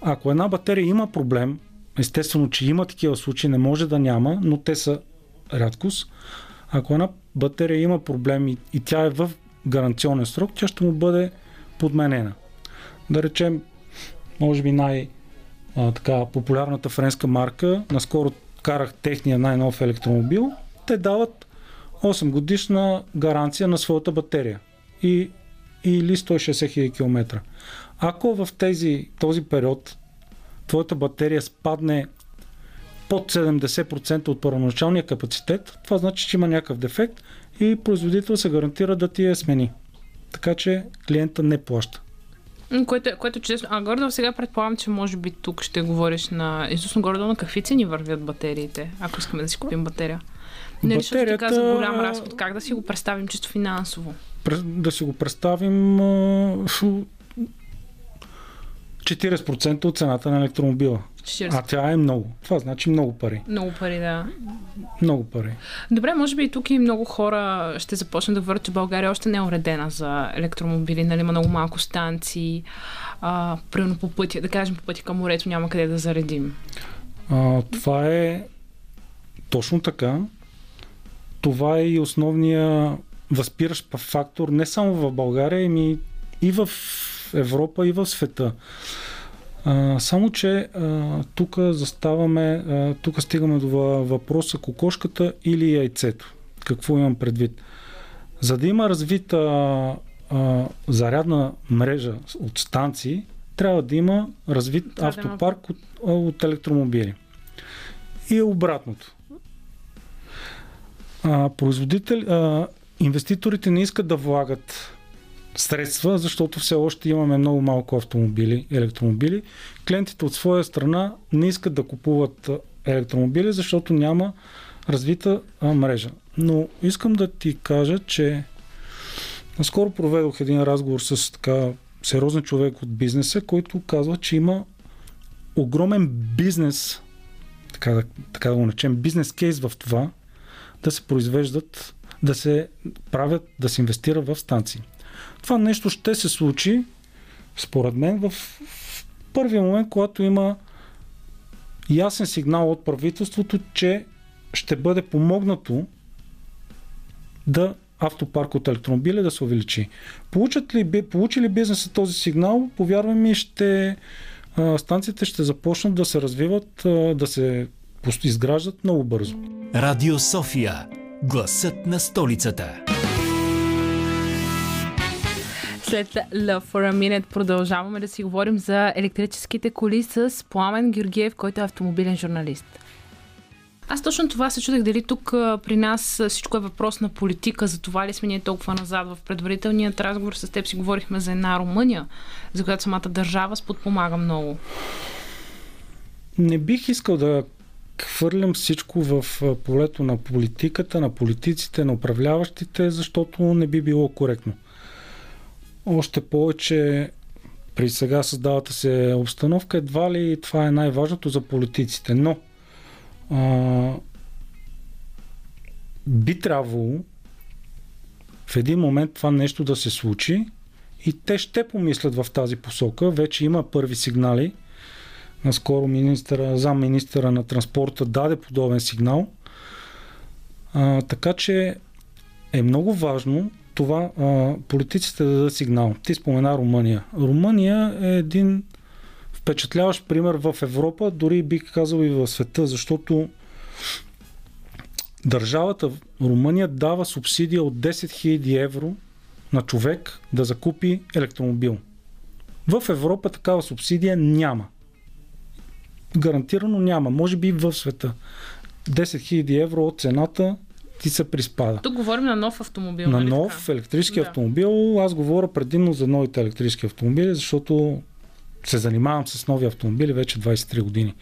ако една батерия има проблем, естествено, че има такива случаи, не може да няма, но те са рядкост. Ако една батерия има проблем и, и тя е в гаранционен срок, тя ще му бъде подменена. Да речем, може би най- а, така, популярната френска марка, наскоро карах техния най-нов електромобил, те дават 8 годишна гаранция на своята батерия и, или 160 000 км. Ако в тези, този период твоята батерия спадне под 70% от първоначалния капацитет, това значи, че има някакъв дефект и производител се гарантира да ти я смени. Така че клиента не плаща. Което, което чудесно. А Гордо, сега предполагам, че може би тук ще говориш на Изусно Гордо на какви цени вървят батериите, ако искаме да си купим батерия. Не Батерията... за голям разход? Как да си го представим чисто финансово? Да си го представим 40% от цената на електромобила. 40. А тя е много. Това значи много пари. Много пари, да. Много пари. Добре, може би и тук и много хора ще започнат да говорят, че България още не е уредена за електромобили. Нали, има много малко станции. А, примерно по пътя, да кажем по пътя към морето няма къде да заредим. А, това е точно така. Това е и основния възпиращ фактор не само в България, ами и в Европа и в света. А, само, че тук заставаме, тук стигаме до въпроса кокошката или яйцето. Какво имам предвид? За да има развита а, зарядна мрежа от станции, трябва да има развит да, автопарк от, от електромобили. И е обратното. А, производител, а, инвеститорите не искат да влагат средства, защото все още имаме много малко автомобили, електромобили. Клиентите от своя страна не искат да купуват електромобили, защото няма развита мрежа. Но искам да ти кажа, че наскоро проведох един разговор с така сериозен човек от бизнеса, който казва, че има огромен бизнес, така да, така да го начем, бизнес кейс в това да се произвеждат, да се правят, да се инвестира в станции. Това нещо ще се случи, според мен, в, в първия момент, когато има ясен сигнал от правителството, че ще бъде помогнато да автопарк от електромобили да се увеличи. Получат ли, получи ли бизнеса този сигнал, повярвай ми, ще, станциите ще започнат да се развиват, да се изграждат много бързо. Радио София. Гласът на столицата. След Love for a Minute продължаваме да си говорим за електрическите коли с Пламен Георгиев, който е автомобилен журналист. Аз точно това се чудех дали тук при нас всичко е въпрос на политика, за това ли сме ние толкова назад. В предварителният разговор с теб си говорихме за една Румъния, за която самата държава сподпомага много. Не бих искал да хвърлям всичко в полето на политиката, на политиците, на управляващите, защото не би било коректно. Още повече при сега създавата се обстановка, едва ли това е най-важното за политиците. Но а, би трябвало в един момент това нещо да се случи и те ще помислят в тази посока. Вече има първи сигнали. Наскоро министъра, зам министъра на транспорта даде подобен сигнал. А, така че е много важно това а, политиците да дадат сигнал. Ти спомена Румъния. Румъния е един впечатляващ пример в Европа, дори бих казал и в света, защото държавата Румъния дава субсидия от 10 000 евро на човек да закупи електромобил. В Европа такава субсидия няма. Гарантирано няма. Може би в света. 10 000 евро от цената ти се приспада. Тук говорим на нов автомобил. На нали нов така? електрически Да. автомобил. Аз говоря предимно за новите електрически автомобили, защото се занимавам с нови автомобили вече 23 години.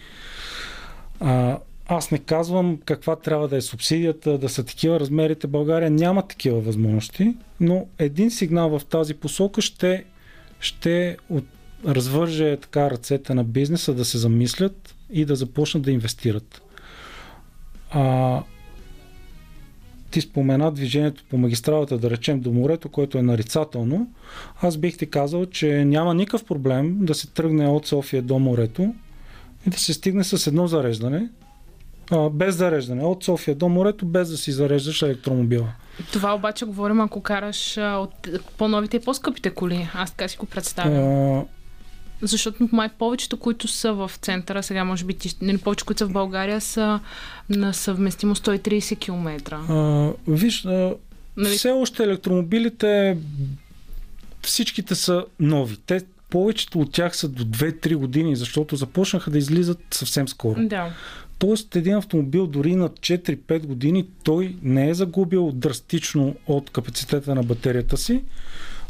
А, аз не казвам каква трябва да е субсидията, да са такива размерите. България няма такива възможности, но един сигнал в тази посока ще, ще от, развърже така ръцете на бизнеса да се замислят и да започнат да инвестират. А, ти спомена движението по магистралата, да речем до морето, което е нарицателно. Аз бих ти казал, че няма никакъв проблем да се тръгне от София до морето и да се стигне с едно зареждане, а, без зареждане, от София до морето, без да си зареждаш електромобила. Това обаче говорим, ако караш а, от по-новите и по-скъпите коли. Аз така си го представям. А, Защото май повечето, които са в центъра, сега може би ти, нали, повече, които са в България, са на съвместимо 130 км. а, виж, а, Нали? все още електромобилите всичките са нови. Те повечето от тях са до 2-3 години, защото започнаха да излизат съвсем скоро. Да. Тоест един автомобил дори на 4-5 години той не е загубил драстично от капацитета на батерията си,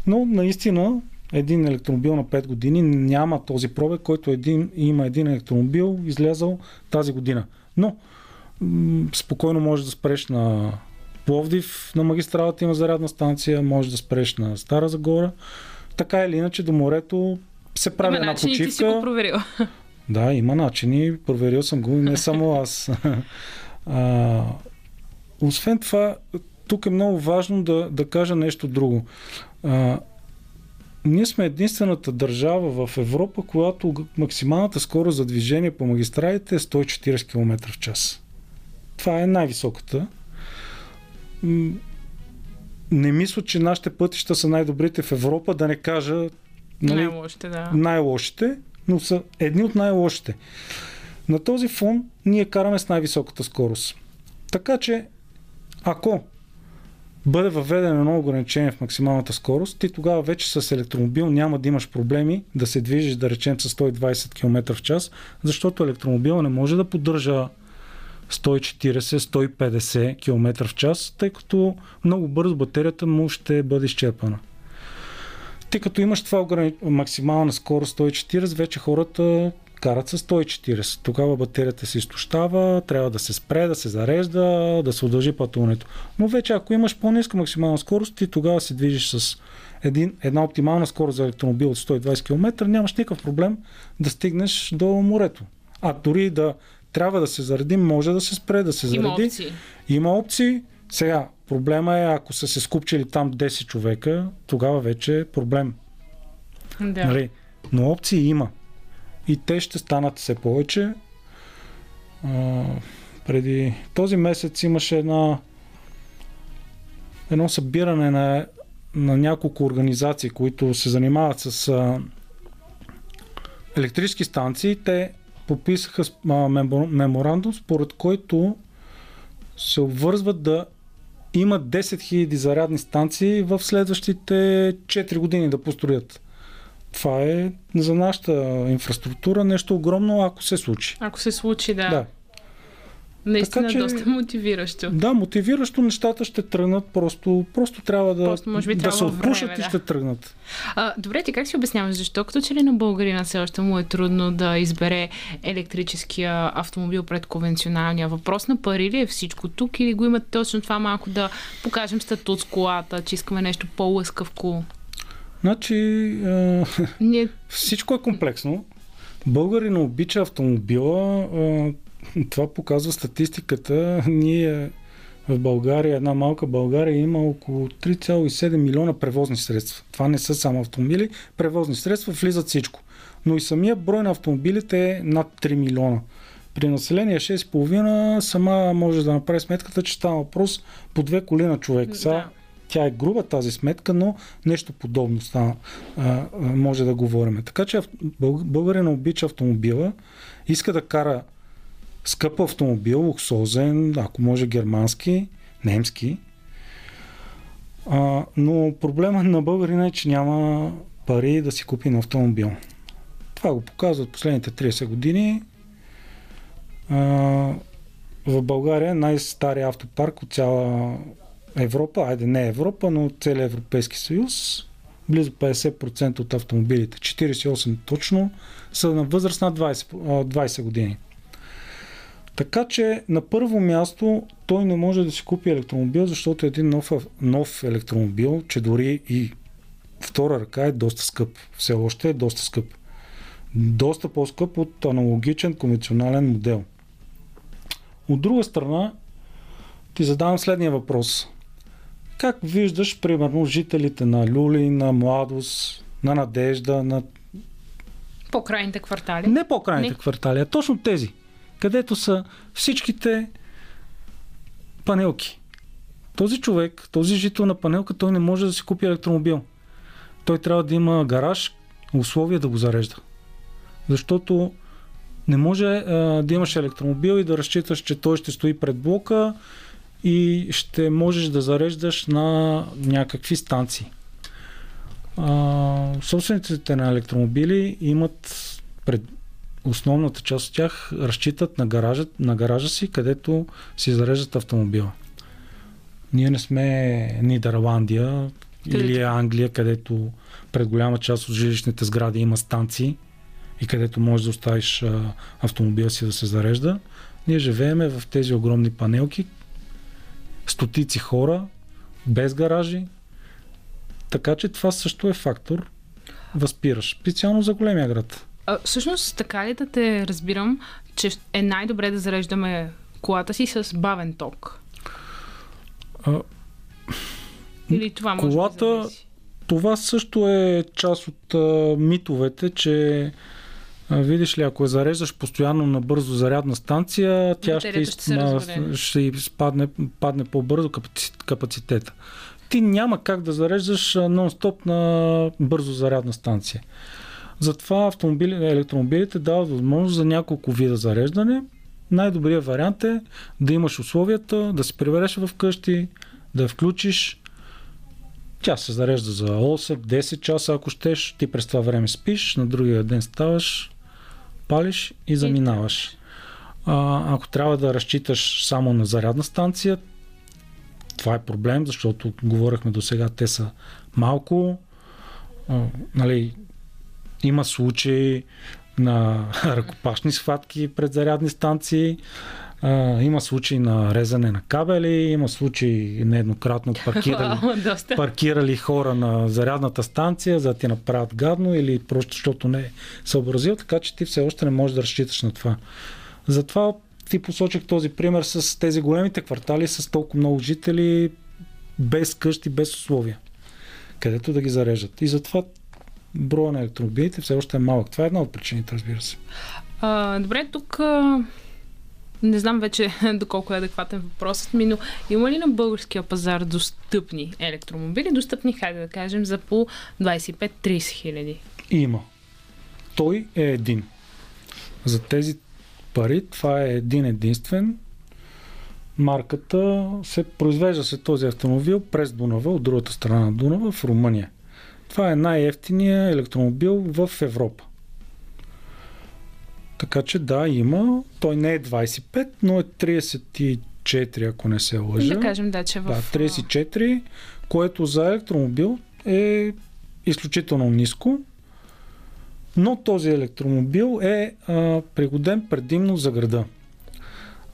но наистина един електромобил на 5 години няма този пробег, който един, има един електромобил излязъл тази година. Но м- спокойно можеш да спреш на Пловдив, на магистралата има зарядна станция, можеш да спреш на Стара Загора. Така или иначе до морето се прави Има една начин почивка. ти си го проверил. Да, има начини. Проверил съм го и не само аз. а, освен това, тук е много важно да, да кажа нещо друго. А, ние сме единствената държава в Европа, която максималната скорост за движение по магистралите е 140 км в час. Това е най-високата. Не мисля, че нашите пътища са най-добрите в Европа, да не кажа нали, Най-лошите, да. най-лошите, но са едни от най-лошите. На този фон ние караме с най-високата скорост. Така че, ако бъде въведено едно ограничение в максималната скорост, ти тогава вече с електромобил няма да имаш проблеми да се движиш, да речем, с 120 км в час, защото електромобил не може да поддържа 140-150 км в час, тъй като много бързо батерията му ще бъде изчерпана. Ти като имаш това ограни... максимална скорост 140, вече хората карат с 140. Тогава батерията се изтощава, трябва да се спре, да се зарежда, да се удължи пътуването. Но вече ако имаш по-ниска максимална скорост, ти тогава се движиш с един, една оптимална скорост за електромобил от 120 км, нямаш никакъв проблем да стигнеш до морето. А дори да трябва да се зареди, може да се спре, да се Има зареди. опции. Има опции. Сега, проблема е, ако са се скупчили там 10 човека, тогава вече е проблем. Да. Нали? Но опции има. И те ще станат все повече. А, преди този месец имаше една едно събиране на, на няколко организации, които се занимават с а, електрически станции. Те подписаха меморандум, според който се обвързват да имат 10 000 зарядни станции в следващите 4 години да построят. Това е за нашата инфраструктура нещо огромно, ако се случи. Ако се случи, да. Да. Наистина Така че- доста мотивиращо. Да, мотивиращо нещата ще тръгнат, просто, просто трябва да, Просто, може би, да трябва се отпушат време, и да. ще тръгнат. А, добре, ти как си обясняваш защо? Като че ли на българина все още му е трудно да избере електрическия автомобил пред конвенционалния? Въпрос на пари ли е всичко тук или го имат точно това малко да покажем статут с колата, че искаме нещо по-лъскавко? Значи, а, Ние... всичко е комплексно. Българина обича автомобила. А, това показва статистиката. Ние в България, една малка България има около 3,7 милиона превозни средства. Това не са само автомобили, превозни средства влизат всичко. Но и самия брой на автомобилите е над 3 милиона. При население 6,5 сама може да направи сметката, че става въпрос по две коли на човек. Да. Тя е груба тази сметка, но нещо подобно става, а, а, може да говорим. Така че българина обича автомобила, иска да кара скъп автомобил, луксозен, ако може германски, немски. А, но проблема на българина е, че няма пари да си купи на автомобил. Това го показват последните 30 години. А, в България е най-стария автопарк от цяла Европа, айде не Европа, но от целия Европейски съюз. Близо 50% от автомобилите, 48 точно, са на възраст над 20, а, 20 години. Така че на първо място той не може да си купи електромобил, защото един нов, нов електромобил, че дори и втора ръка е доста скъп. Все още е доста скъп. Доста по-скъп от аналогичен конвенционален модел. От друга страна, ти задавам следния въпрос. Как виждаш, примерно, жителите на Люли, на Младост, на Надежда, на По крайните квартали. не по-крайните Не. квартали, а точно тези, където са всичките панелки. Този човек, този жител на панелка, той не може да си купи електромобил. Той трябва да има гараж, условия да го зарежда. Защото не може а, да имаш електромобил и да разчиташ, че той ще стои пред блока и ще можеш да зареждаш на някакви станции. А, собствениците на електромобили имат пред основната част от тях разчитат на гаража, на гаража си, където си зареждат автомобила. Ние не сме Нидерландия или Англия, където пред голяма част от жилищните сгради има станции и където можеш да оставиш автомобила си да се зарежда. Ние живееме в тези огромни панелки, стотици хора, без гаражи, така че това също е фактор, възпираш. Специално за големия град. А, всъщност, така ли да те разбирам, че е най-добре да зареждаме колата си с бавен ток? А, Или това може колата, да зависи? това също е част от а, митовете, че видиш ли, ако я зареждаш постоянно на бързо зарядна станция, тя ще, Батерията ще ще й спадне, падне по-бързо капаци- капацитета. Ти няма как да зареждаш нон-стоп на бързо зарядна станция. Затова автомобили, електромобилите дават възможност за няколко вида зареждане. Най-добрият вариант е да имаш условията, да се прибереш в къщи, да я включиш. Тя се зарежда за 8-10 часа, ако щеш. Ти през това време спиш, на другия ден ставаш, палиш и заминаваш. А, ако трябва да разчиташ само на зарядна станция, това е проблем, защото говорихме до сега, те са малко. А, нали, има случаи на ръкопашни схватки пред зарядни станции. А, има случаи на резане на кабели, има случаи нееднократно паркирали, паркирали хора на зарядната станция, за да ти направят гадно или просто защото не е съобразил, така че ти все още не можеш да разчиташ на това. Затова ти посочих този пример с тези големите квартали с толкова много жители, без къщи, без условия, където да ги зареждат. И затова броя на електромобилите все още е малък. Това е една от причините, разбира се. А, добре, тук не знам вече доколко е адекватен въпросът ми, но има ли на българския пазар достъпни електромобили? Достъпни, хайде да кажем, за по 25-30 хиляди. Има. Той е един. За тези пари това е един единствен. Марката се произвежда се този автомобил през Дунава, от другата страна на Дунава, в Румъния. Това е най-ефтиният електромобил в Европа. Така че да, има. Той не е 25, но е 34, ако не се лъжа. Да кажем, да, че в... Да, 34, което за електромобил е изключително ниско, но този електромобил е а, пригоден предимно за града.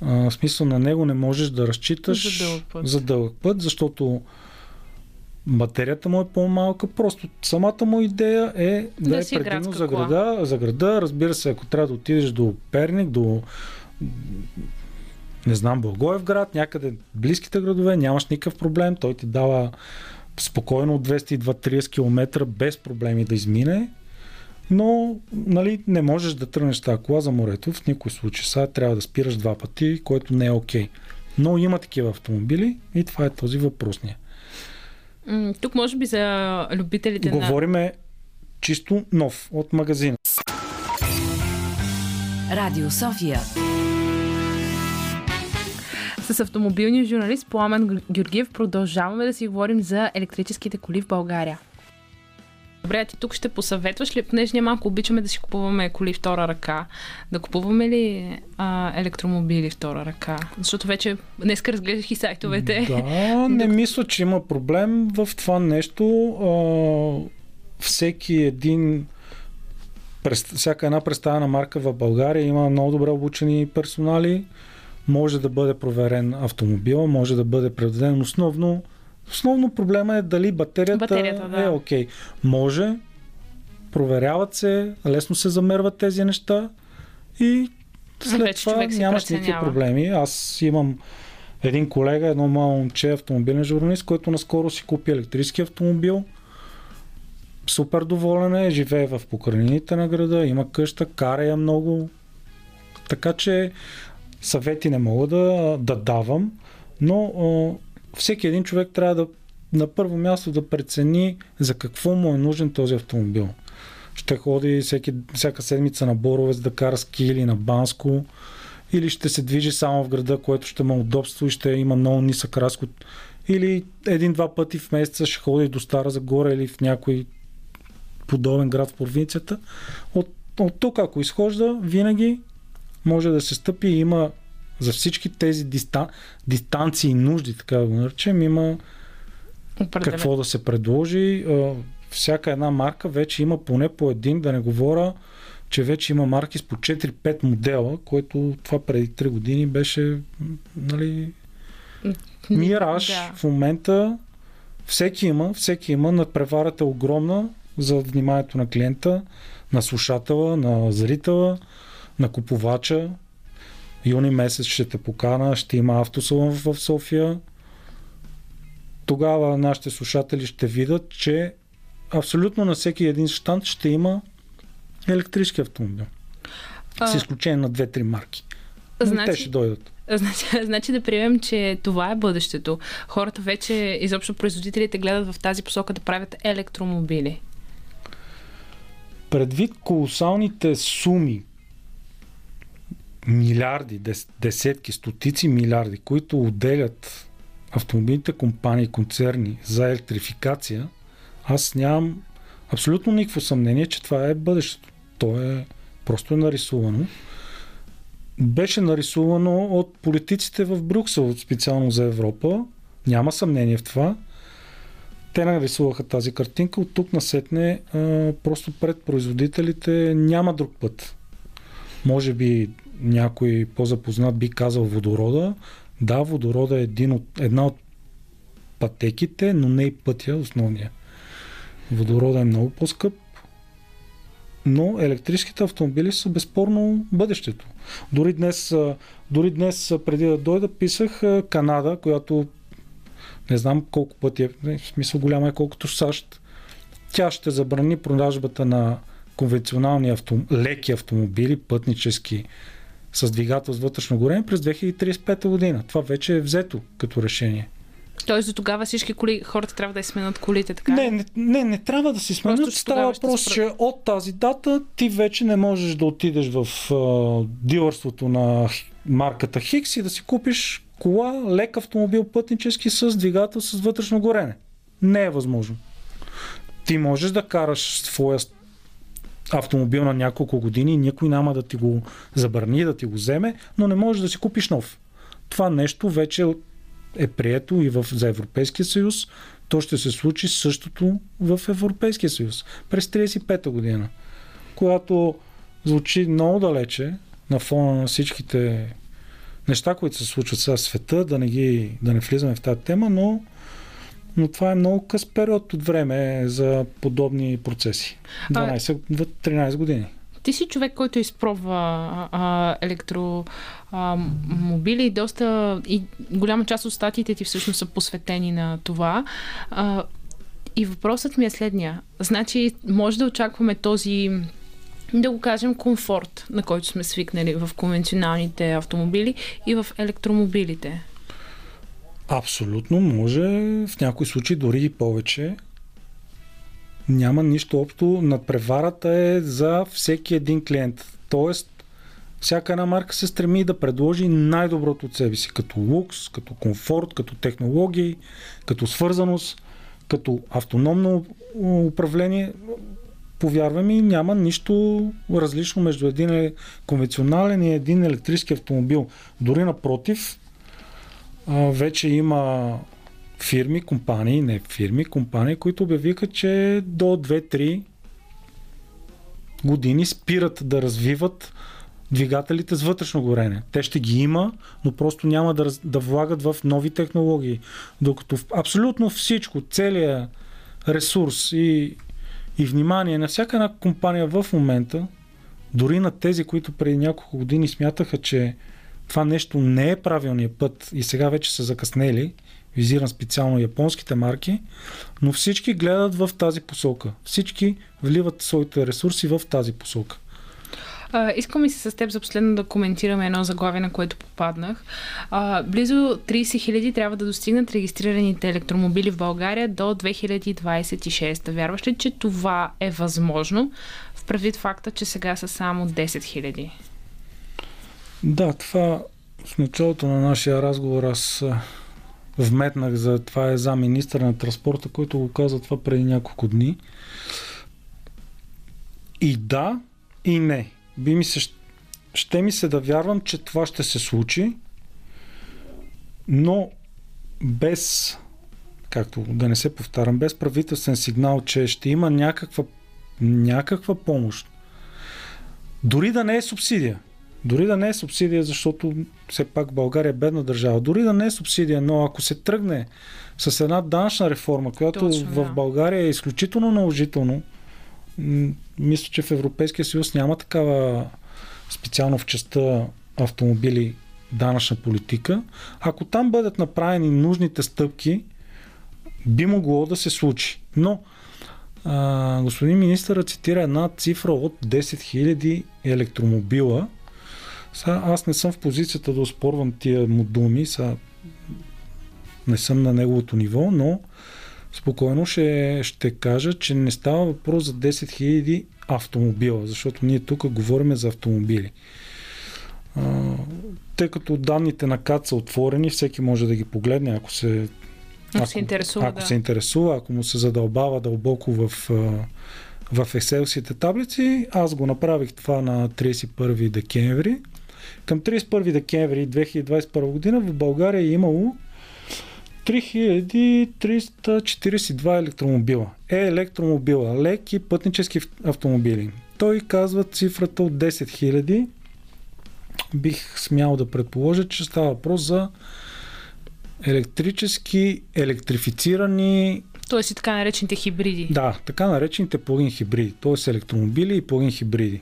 А, в смисъл на него не можеш да разчиташ За дълъг път. за дълъг път, защото батерията му е по-малка, просто самата му идея е да, Да е е предимно за града, за града. Разбира се, ако трябва да отидеш до Перник, до не знам, Благоевград, някъде в близките градове, нямаш никакъв проблем. Той ти дава спокойно от 220-30 км без проблеми да измине. Но нали, не можеш да тръгнеш тази кола за морето в никой случай. Сега трябва да спираш два пъти, което не е окей. Okay. Но има такива автомобили и това е този въпросния. М, Тук може би за любителите на... Говориме чисто нов от магазина. Радио София. С автомобилния журналист Пламен Георгиев продължаваме да си говорим за електрическите коли в България. Добре, а ти тук ще посъветваш ли, понеже ние малко обичаме да си купуваме коли втора ръка, да купуваме ли а, електромобили втора ръка? Защото вече днеска разгледах и сайтовете. Да, не мисля, че има проблем в това нещо. А, всеки един през- всяка една представена марка в България има много добре обучени персонали. Може да бъде проверен автомобил, може да бъде предаден основно. Основно проблема е дали батерията, Батерията, да. е окей. Може, проверяват се, лесно се замерват тези неща и след Вече това нямаш никакви проблеми. Аз имам един колега, едно мало момче, автомобилен журналист, който наскоро си купи електрически автомобил. Супер доволен е, живее в покрайнините на града, има къща, кара я много. Така че съвети не мога да, да давам, но всеки един човек трябва да на първо място да прецени за какво му е нужен този автомобил. Ще ходи всеки, всяка седмица на Боровец да кара ски или на Банско, или ще се движи само в града, което ще му е удобство и ще има много нисък разход. Или един-два пъти в месеца ще ходи до Стара Загора или в някой подобен град в провинцията. От, от тук, ако изхожда, винаги може да се стъпи и има за всички тези диста, дистанции и нужди, така да го наречем, има Определено. какво да се предложи. Всяка една марка вече има поне по един, да не говоря, че вече има марки с по 4-5 модела, което това преди 3 години беше нали, Мираж Да. в момента всеки има, всеки има, надпреварата е огромна за вниманието на клиента, на слушателя, на зрителя, на купувача. Юни месец ще те покана, ще има автосалон в София. Тогава нашите слушатели ще видят, че абсолютно на всеки един щанд ще има електрически автомобил. А. С изключение на две-три марки. Но Значи- Те ще дойдат. Значи, значи да приемем, че това е бъдещето. Хората вече, изобщо производителите гледат в тази посока да правят електромобили. предвид колосалните суми, милиарди, дес, десетки, стотици милиарди, които отделят автомобилните компании, концерни за електрификация, аз нямам абсолютно никакво съмнение, че това е бъдещето. То е просто нарисувано. Беше нарисувано от политиците в Брюксел, специално за Европа. Няма съмнение в това. Те нарисуваха тази картинка. От тук насетне а, просто пред производителите няма друг път. Може би някой по-запознат би казал водорода. Да, водорода е един от, една от пътеките, но не и пътя основния. Водорода е много по-скъп, но електрическите автомобили са безспорно бъдещето. Дори днес, дори днес преди да дойда, писах Канада, която не знам колко пъти е, в смисъл голяма е колкото САЩ. Тя ще забрани продажбата на конвенционални авто, леки автомобили, пътнически, с двигател с вътрешно горене през 2035 година. Това вече е взето като решение. Тоест до тогава всички коли, хората трябва да и сменят колите, така? Не, не, не, не трябва да си сменят. Просто, Става въпрос, че от тази дата ти вече не можеш да отидеш в а, дилърството на марката Хикс и да си купиш кола, лек автомобил пътнически с двигател с вътрешно горене. Не е възможно. Ти можеш да караш своя автомобил на няколко години никой няма да ти го забрани, да ти го вземе, но не можеш да си купиш нов. Това нещо вече е прието и в, за Европейския съюз. То ще се случи същото в Европейския съюз през 35-та година, която звучи много далече на фона на всичките неща, които се случват сега в света, да не, ги, да не влизаме в тази тема, но, но това е много къс период от време за подобни процеси. 12, 13 години. Ти си човек, който изпробва а, електромобили и доста и голяма част от статиите ти всъщност са посветени на това. А, и въпросът ми е следния. Значи, може да очакваме този да го кажем, комфорт, на който сме свикнали в конвенционалните автомобили и в електромобилите? Абсолютно може, в някои случаи дори и повече. Няма нищо общо. Надпреварата е за всеки един клиент. Тоест, всяка една марка се стреми да предложи най-доброто от себе си, като лукс, като комфорт, като технологии, като свързаност, като автономно управление. Повярвай ми, няма нищо различно между един конвенционален и един електрически автомобил. Дори напротив, вече има фирми, компании, не фирми, компании, които обявиха, че до 2-3 години спират да развиват двигателите с вътрешно горене. Те ще ги има, но просто няма да, да влагат в нови технологии. Докато абсолютно всичко, целият ресурс и, и внимание на всяка една компания в момента, дори на тези, които преди няколко години смятаха, че това нещо не е правилният път и сега вече са закъснели, визирам специално японските марки, но всички гледат в тази посока. Всички вливат своите ресурси в тази посока. Uh, искам и се с теб за последно да коментираме едно заглавие, на което попаднах. Uh, близо 30 хиляди трябва да достигнат регистрираните електромобили в България до 2026. Вярваш ли, че това е възможно, в предвид факта, че сега са само 10 хиляди? Да, това в началото на нашия разговор аз вметнах за това е за министър на транспорта, който го каза това преди няколко дни. И да, и не. Би ми се, ще ми се да вярвам, че това ще се случи, но без, както да не се повтарям, без правителствен сигнал, че ще има някаква, някаква помощ. Дори да не е субсидия. Дори да не е субсидия, защото все пак България е бедна държава. Дори да не е субсидия, но ако се тръгне с една данъчна реформа, която Точно, в България е изключително наложително, мисля, че в Европейския съюз няма такава специално в частта автомобили данъчна политика. Ако там бъдат направени нужните стъпки, би могло да се случи. Но а, господин министър цитира една цифра от 10 000 електромобила, сега, аз не съм в позицията да оспорвам тия му думи, сега не съм на неговото ниво, но спокойно ще, ще кажа, че не става въпрос за 10 000 автомобила, защото ние тук говорим за автомобили. А, тъй като данните на КАТ са отворени, всеки може да ги погледне, ако се ако, се интересува, ако да. се интересува, ако му се задълбава дълбоко в, в Excel-сите таблици, аз го направих това на 31 декември. Към 31 декември 2021 година в България е имало 3342 електромобила. Е електромобила, леки пътнически автомобили. Той казва цифрата от 10 000. Бих смял да предположа, че става въпрос за електрически, електрифицирани Тоест и така наречените хибриди. Да, така наречените плагин хибриди. Тоест електромобили и плагин хибриди.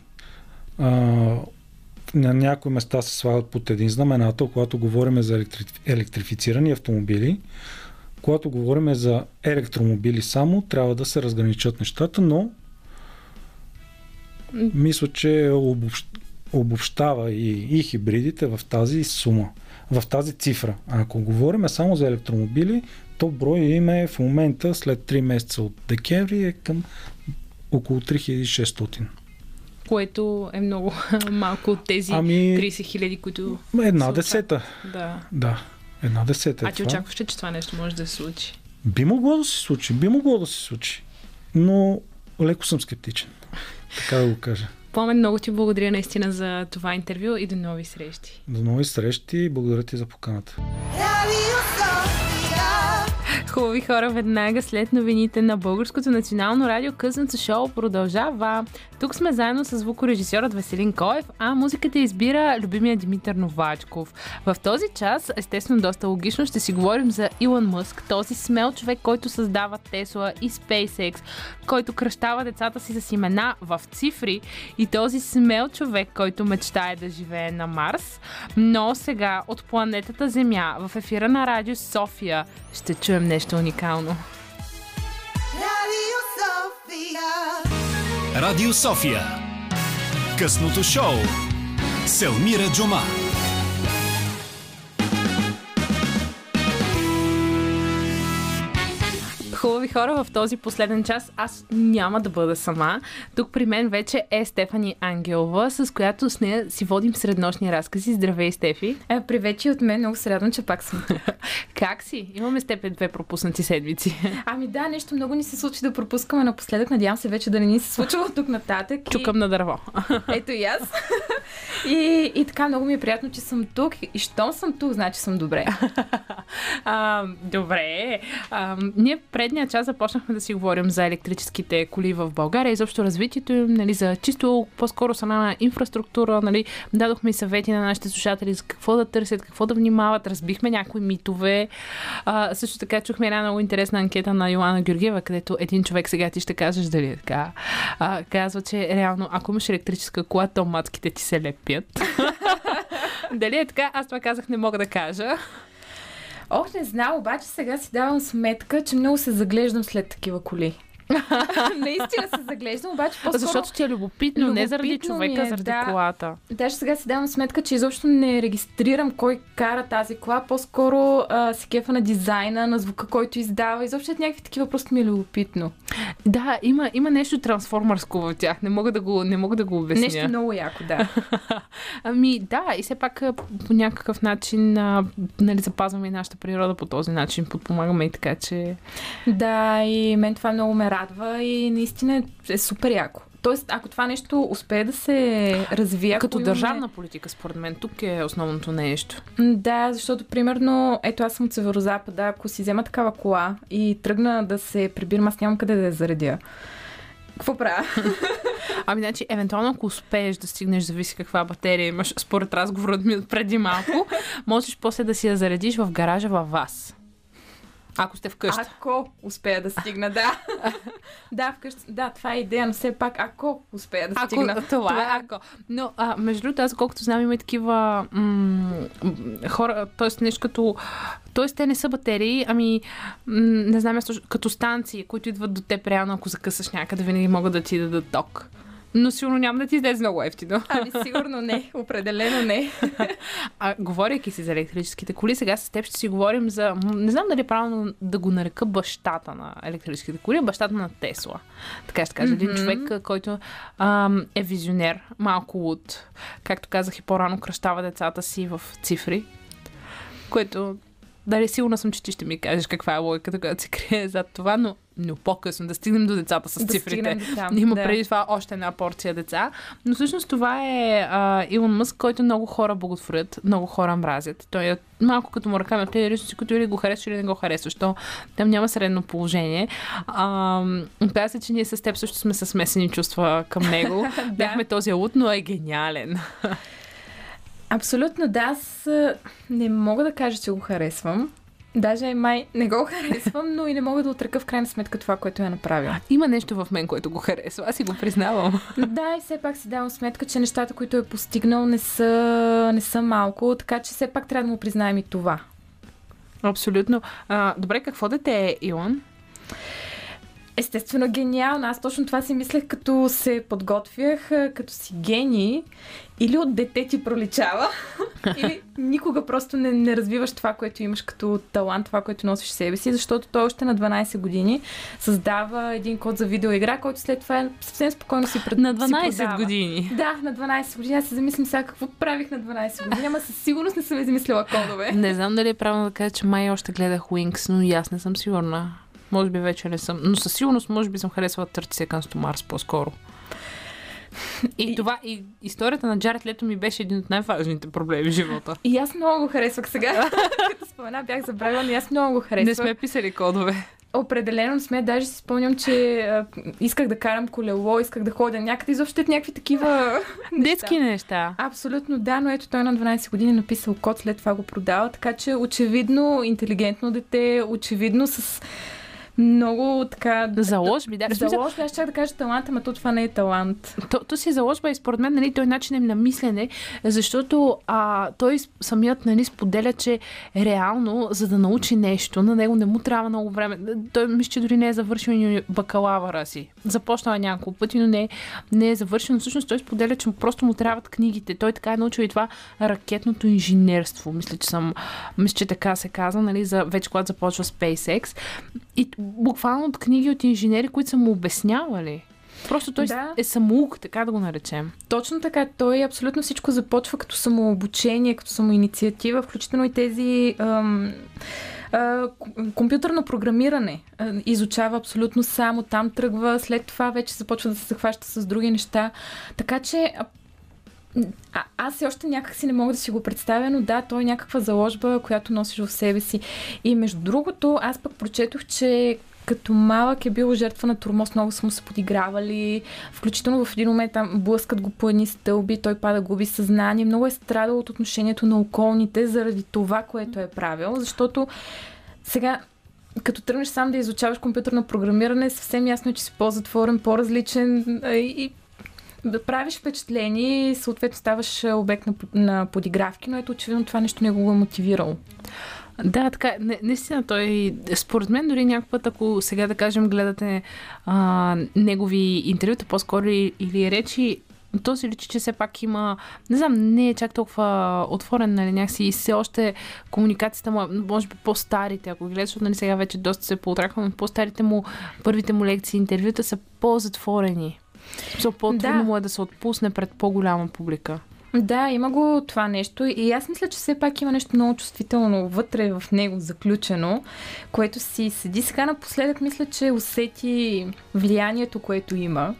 А, на някои места се слагат под един знаменател, когато говорим за електри... електрифицирани автомобили. Когато говорим за електромобили само, трябва да се разграничат нещата, но мисля, че обобщ... обобщава и, и хибридите в тази сума, в тази цифра. А ако говорим само за електромобили, то брой им е в момента след 3 месеца от декември е към около 3600 което е много малко от тези ами, 30 хиляди, които... Една десета. Да. Да, една десета. А ти очакваш че това нещо може да се случи? Би могло да се случи, би могло да се случи. Но леко съм скептичен. Така да го кажа. Пламен, много ти благодаря наистина за това интервю и до нови срещи. До нови срещи и благодаря ти за поканата. Хубави хора, веднага след новините на Българското национално радио късното шоу продължава. Тук сме заедно с звукорежисьорът Веселин Коев, а музиката избира любимия Димитър Новачков. В този час, естествено доста логично, ще си говорим за Илон Мъск, този смел човек, който създава Тесла и SpaceX, който кръщава децата си с имена в цифри и този смел човек, който мечтае да живее на Марс. Но сега от планетата Земя в ефира на Радио София ще чуем нещо уникално. Radio София. Радио София. Късното шоу. Селмира Джума. Хубави хора, в този последен час аз няма да бъда сама. Тук при мен вече е Стефани Ангелова, с която с нея си водим среднощни разкази. Здравей, Стефи! Е, привет и от мен, много се радвам, че пак съм тук. как си? Имаме с теб две пропуснати седмици. Ами да, нещо много ни се случи да пропускаме напоследък. Надявам се вече да не ни се случва от тук нататък. Чукам и... на дърво. Ето и аз. и, и така много ми е приятно, че съм тук. И щом съм тук, значи съм добре. а, добре. А, ние предния час започнахме да си говорим за електрическите коли в България, изобщо развитието им, нали, за чисто по-скоро страна на инфраструктура, нали, дадохме съвети на нашите слушатели за какво да търсят, какво да внимават, разбихме някои митове. А, също така чухме една много интересна анкета на Йоанна Георгиева, където един човек сега ти ще кажеш дали е така. А, казва, че реално, ако имаш електрическа кола, то матките ти се лепят. дали е така? Аз това казах, не мога да кажа. Ох, не знам, обаче сега си давам сметка, че много се заглеждам след такива коли. Наистина се заглеждам, обаче по-скоро... Защото ти е любопитно, любопитно не заради човека, е, заради да. колата. Даже сега си давам сметка, че изобщо не регистрирам кой кара тази кола, по-скоро а, се кефа на дизайна, на звука, който издава. Изобщо някакви такива просто ми е любопитно. Да, има, има нещо трансформърско в тях. Не мога да го, не мога да го обясня. Нещо много яко, да. ами да, и все пак по някакъв начин а, нали, запазваме и нашата природа по този начин, подпомагаме и така, че... Да, и мен това много ме радва и наистина е супер яко. Тоест, ако това нещо успее да се развие... Като имаме... държавна политика, според мен, тук е основното нещо. Да, защото, примерно, ето аз съм от Северозапада, ако си взема такава кола и тръгна да се прибирам, аз нямам къде да я заредя. Какво правя? Ами, значи, евентуално, ако успееш да стигнеш, зависи каква батерия имаш, според разговорът ми преди малко, можеш после да си я заредиш в гаража във вас. Ако сте вкъщи. Ако успея да стигна, да. да, вкъщи. Да, това е идея, но все пак ако успея да ако, стигна. Това, това е ако. Но, а, между другото, аз колкото знам, има и такива м- хора, т.е. нещо като... Т.е. те не са батерии, ами м- не знам, като станции, които идват до теб реално, ако закъсаш някъде, винаги могат да ти дадат ток но сигурно няма да ти излезе много ефтино. Ами сигурно не, определено не. а, говоряки си за електрическите коли, сега с теб ще си говорим за, не знам дали е правилно да го нарека бащата на електрическите коли, бащата на Тесла. Така ще кажа, mm-hmm. един човек, който ам, е визионер, малко луд, както казах и по-рано, кръщава децата си в цифри, което Дали, сигурна съм, че ти ще ми кажеш каква е логиката, която се крие зад това, но, но по-късно да стигнем до децата с да цифрите. Там, Има да. преди това още една порция деца. Но всъщност това е а, Илон Мъск, който много хора боготворят, много хора мразят. Той е малко като мураками от тези рисунци, които или го харесваш, или не го харесваш. То, там няма средно положение. А, каза се, че ние с теб също сме с смесени чувства към него. Бяхме този лут, но е гениален. Абсолютно да, аз не мога да кажа, че го харесвам. Даже май не го харесвам, но и не мога да отръка в крайна сметка това, което е направил. Има нещо в мен, което го харесва. Аз си го признавам. Да, и все пак си давам сметка, че нещата, които е постигнал, не са, не са малко, така че все пак трябва да му признаем и това. Абсолютно. А, добре, какво дете е Илон? Естествено, гениално. Аз точно това си мислех, като се подготвях, като си гений. Или от дете ти проличава, или никога просто не, не развиваш това, което имаш като талант, това, което носиш себе си, защото той още на 12 години създава един код за видеоигра, който след това съвсем спокойно си пред На 12 години. Да, на 12 години. Аз се замислям сега какво правих на 12 години, ама със сигурност не съм измислила кодове. Не знам дали е правилно да кажа, че май още гледах Wings, но и аз не съм сигурна. Може би вече не съм. Но със сигурност, може би съм харесвала Търти Seconds to Mars по-скоро. И, това, и историята на Джаред Лето ми беше един от най-важните проблеми в живота. И аз много го харесвах сега. Като спомена, бях забравила, но и аз много го харесвах. Не сме писали кодове. Определено сме. Даже си спомням, че а, исках да карам колело, исках да ходя някъде. Изобщо някакви такива Детски неща. Абсолютно да, но ето той на 12 години е написал код, след това го продава. Така че очевидно интелигентно дете, очевидно с много така... Заложби, да. Заложби, аз чак да кажа талант, ама то това не е талант. То, то си заложба и според мен, нали, той начин на мислене, защото а, той самият нали, споделя, че реално, за да научи нещо, на него не му трябва много време. Той мисля, че дори не е завършил бакалавъра си. Започнал е няколко пъти, но не, не е завършил. Но всъщност той споделя, че просто му трябват книгите. Той така е научил и това ракетното инженерство. Мисля, че съм, мисля, че така се казва, нали, за, вече когато започва SpaceX. И буквално от книги от инженери, които са му обяснявали. Просто той да. е самоук, така да го наречем. Точно така. Той абсолютно всичко започва като самообучение, като самоинициатива, включително и тези ам, а, компютърно програмиране. А, изучава абсолютно само, там тръгва, след това вече започва да се захваща с други неща. Така че а, аз все още някак си не мога да си го представя, но да, той е някаква заложба, която носиш в себе си. И между другото, аз пък прочетох, че като малък е бил жертва на турмоз, много са му се подигравали, включително в един момент там блъскат го по едни стълби, той пада, губи съзнание. Много е страдал от отношението на околните заради това, което е правил, защото сега като тръгнеш сам да изучаваш компютърно програмиране, съвсем ясно е, че си по-затворен, по-различен и да правиш впечатление и съответно ставаш обект на, на подигравки, но ето очевидно това нещо не го е мотивирало. Да, така, не, наистина той, според мен дори някакъв път, ако сега да кажем гледате а, негови интервюта, по-скоро или речи, този личи, че все пак има, не знам, не е чак толкова отворен, нали, някакси и все още комуникацията му, може би по-старите, ако гледаш, нали, сега вече доста се поутраква, но по-старите му, първите му лекции, интервюта са по-затворени. По-трудно да. му е да се отпусне пред по-голяма публика. Да, има го това нещо и аз мисля, че все пак има нещо много чувствително вътре в него заключено, което си седи сега напоследък, мисля, че усети влиянието, което има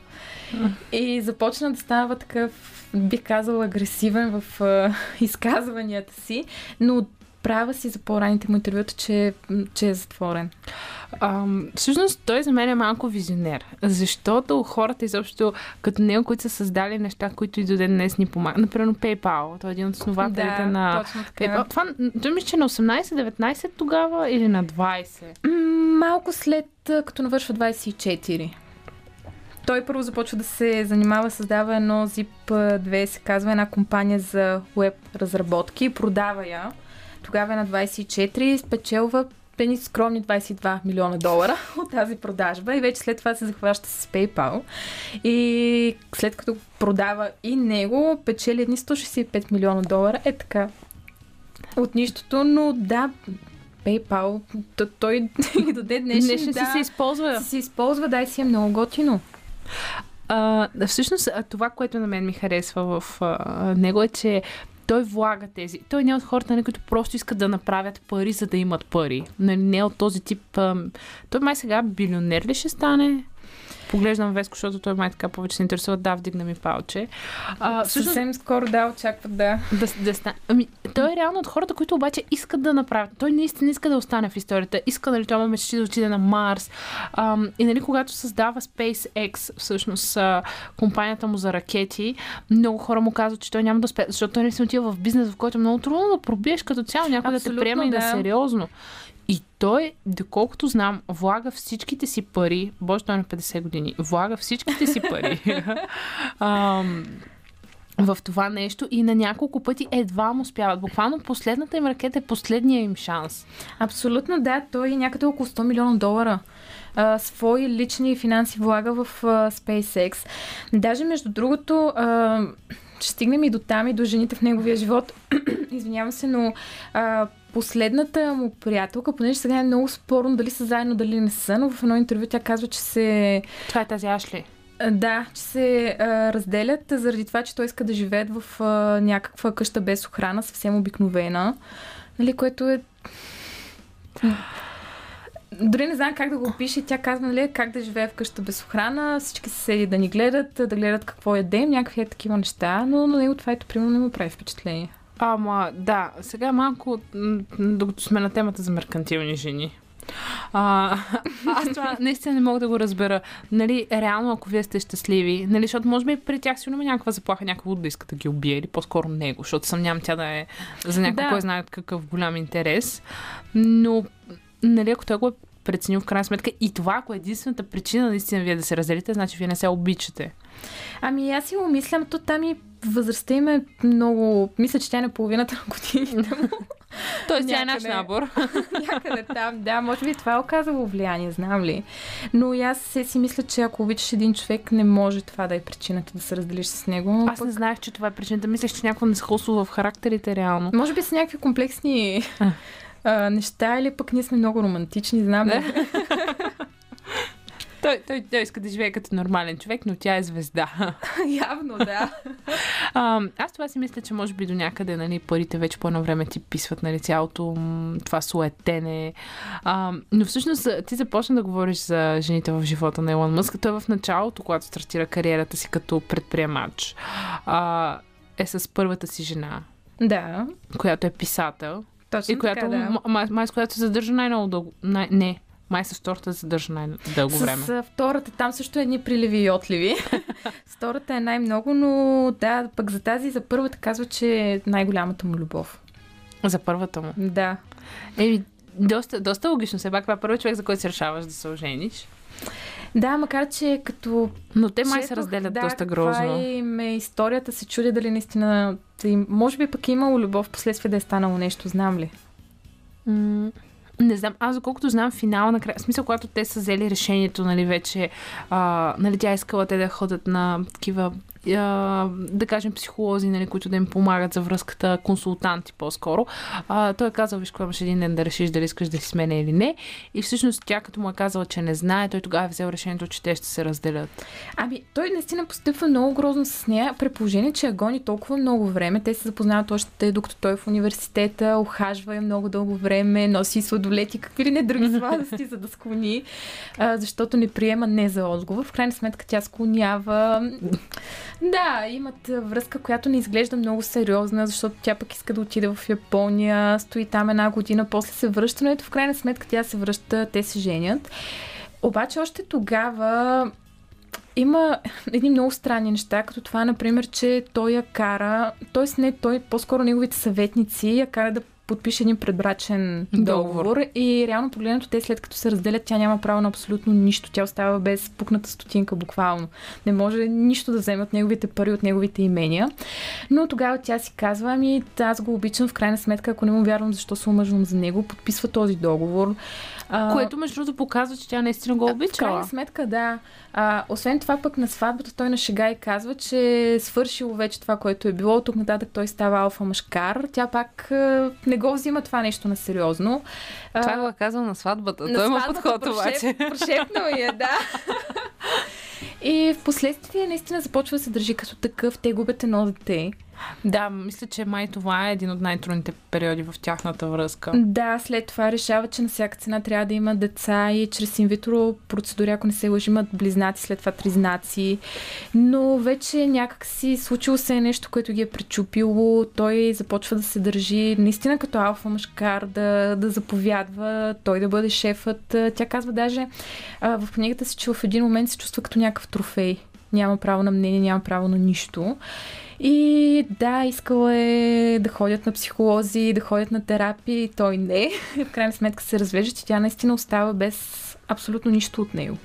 и започна да става такъв, бих казала, агресивен в uh, изказванията си, но права си за по-ранните му интервюта, че, че е затворен. А, всъщност той за мен е малко визионер, защото хората изобщо като него, които са създали неща, които и до ден днес ни помагат. Например, PayPal, той е един от основателите да, на PayPal. Това, той мисля, че на 18-19 тогава или на 20? Малко след като навършва 24 той първо започва да се занимава, създава едно Zip2, се казва една компания за веб разработки, продава я. Тогава е на 24, спечелва пени скромни 22 милиона долара от тази продажба и вече след това се захваща с PayPal. И след като продава и него, печели едни 165 милиона долара. Е така. От нищото, но да, PayPal, той и до ден днешен да, си се използва. Си се използва, да, и си е много готино. А, всъщност, това, което на мен ми харесва в а, него е, че той влага тези. Той не е от хората, нали, които просто искат да направят пари, за да имат пари. Нали, не е от този тип. Той май сега билионер ли ще стане? Поглеждам Веско, защото той май така повече се интересува. Да, вдигна ми палче. А, всъщност, Съвсем скоро да, очакват да. да, да ста... ами, той е реално от хората, които обаче искат да направят. Той наистина иска да остане в историята. Иска, нали, това мечти да отиде на Марс. А, и нали, когато създава SpaceX, всъщност а, компанията му за ракети, много хора му казват, че той няма да успее, защото той не се отива в бизнес, в който е много трудно да пробиеш като цяло някой да те приема да. и да сериозно. И той, доколкото знам, влага всичките си пари, боже, той е на 50 години, влага всичките си пари в това нещо и на няколко пъти едва му успяват. Буквално последната им ракета е последния им шанс. Абсолютно да, той е някъде около 100 милиона долара а, свои лични финанси влага в а, SpaceX. Даже между другото, а, ще стигнем и до там и до жените в неговия живот. Извинявам се, но а, последната му приятелка, понеже сега е много спорно дали са заедно, дали не са, но в едно интервю тя казва, че се... Това е тази Ашли. Да, че се а, разделят заради това, че той иска да живеят в а, някаква къща без охрана, съвсем обикновена, нали, което е дори не знам как да го опише. Тя казва, нали, как да живее вкъща без охрана, всички се седи да ни гледат, да гледат какво ядем, някакви е такива неща, но на него това ето примерно не му прави впечатление. Ама, да, сега малко, докато сме на темата за меркантилни жени. А, аз това наистина не мога да го разбера. Нали, реално, ако вие сте щастливи, нали, защото може би при тях сигурно има някаква заплаха, някакво да иска да ги убие, или по-скоро него, защото съмнявам тя да е за някой, Да. кой знае какъв голям интерес. Но, нали, ако той го е преценил в крайна сметка и това, ако е единствената причина наистина вие да се разделите, значи вие не се обичате. Ами аз си го мисля, но то там и възрастта им е много... Мисля, че тя е на половината на годините му. Тоест, тя е наш набор. Някъде там, да, може би това е оказало влияние, знам ли. Но и аз се си мисля, че ако обичаш един човек, не може това да е причината да се разделиш с него. Аз не знаех, че това е причината. Мислех, че някакво несходство в характерите реално. Може би са някакви комплексни а, неща или пък ние сме много романтични, знам ли. Той, той, той иска да живее като нормален човек, но тя е звезда. Явно, да. А, аз това си мисля, че може би до някъде нали, парите вече по едно време ти писват нали, цялото това суетене. А, но всъщност ти започна да говориш за жените в живота на Елон Мъск. Той в началото, когато стартира кариерата си като предприемач, а, е с първата си жена, Да. която е писател. Точно и която, така, да. май, май с която се задържа най-много дълго. Най- не, май с втората се задържа най-дълго време. С втората там също едни приливи и отливи. с втората е най-много, но да, пък за тази, за първата казва, че е най-голямата му любов. За първата му? Да. Еми, доста, доста логично. Все пак това е първият човек, за който се решаваш да се ожениш. Да, макар че като... Но те май се разделят да, доста грозно. е им е историята, се чудя дали наистина... да Може би пък е имало любов, последствие да е станало нещо, знам ли. М, Не знам, аз доколкото знам финала на края, в смисъл, когато те са взели решението, нали, вече, а, нали, тя искала те да ходят на такива, да кажем, психолози, нали, които да им помагат за връзката, консултанти по-скоро. А, той е казал, виж, кога имаш един ден да решиш дали искаш да си с мен или не. И всъщност тя, като му е казала, че не знае, той тогава е взел решението, че те ще се разделят. Ами, той наистина постъпва много грозно с нея, при положение, че я гони толкова много време. Те се запознават още докато той е в университета, охажва я много дълго време, носи сладолети, какви ли не други сладости, за да склони, а, защото не приема не за отговор. В крайна сметка тя склонява. Да, имат връзка, която не изглежда много сериозна, защото тя пък иска да отиде в Япония, стои там една година, после се връща, но ето в крайна сметка тя се връща, те се женят. Обаче още тогава има едни много странни неща, като това, например, че той я кара, т.е. не той, по-скоро неговите съветници я кара да подпише един предбрачен договор. Договор. И реално погледнато те след като се разделят, тя няма право на абсолютно нищо. Тя остава без пукната стотинка буквално. Не може нищо да вземе от неговите пари, от неговите имения. Но тогава тя си казва, ами аз го обичам в крайна сметка, ако не му вярвам защо се омъжвам за него, подписва този договор. А, Което, между другото, показва, че тя наистина го в обичала. крайна сметка, да. А, освен това, пък на сватбата той на шега и казва, че е свършило вече това, което е било. Тук нататък той става алфа мъжкар. Тя пак а, не го взима това нещо на сериозно. Това го е казал на сватбата. На Той има подход обаче. Прошепнал я, да. И в последствие наистина започва да се държи като такъв. Те губят едно дете. Да, мисля, че май това е един от най-трудните периоди в тяхната връзка. Да, след това решава, че на всяка цена трябва да има деца и чрез инвитро процедури, ако не се лъжи, имат близнаци, след това тризнаци. Но вече някак си случило се нещо, което ги е пречупило. Той започва да се държи наистина като алфа мъжкар, да, да заповядва, той да бъде шефът. Тя казва даже а, в книгата си, че в един момент се чувства като някакъв трофей. Няма право на мнение, няма право на нищо. И да, искала е да ходят на психолози, да ходят на терапии, той не. В крайна сметка се развежда, че тя наистина остава без абсолютно нищо от него.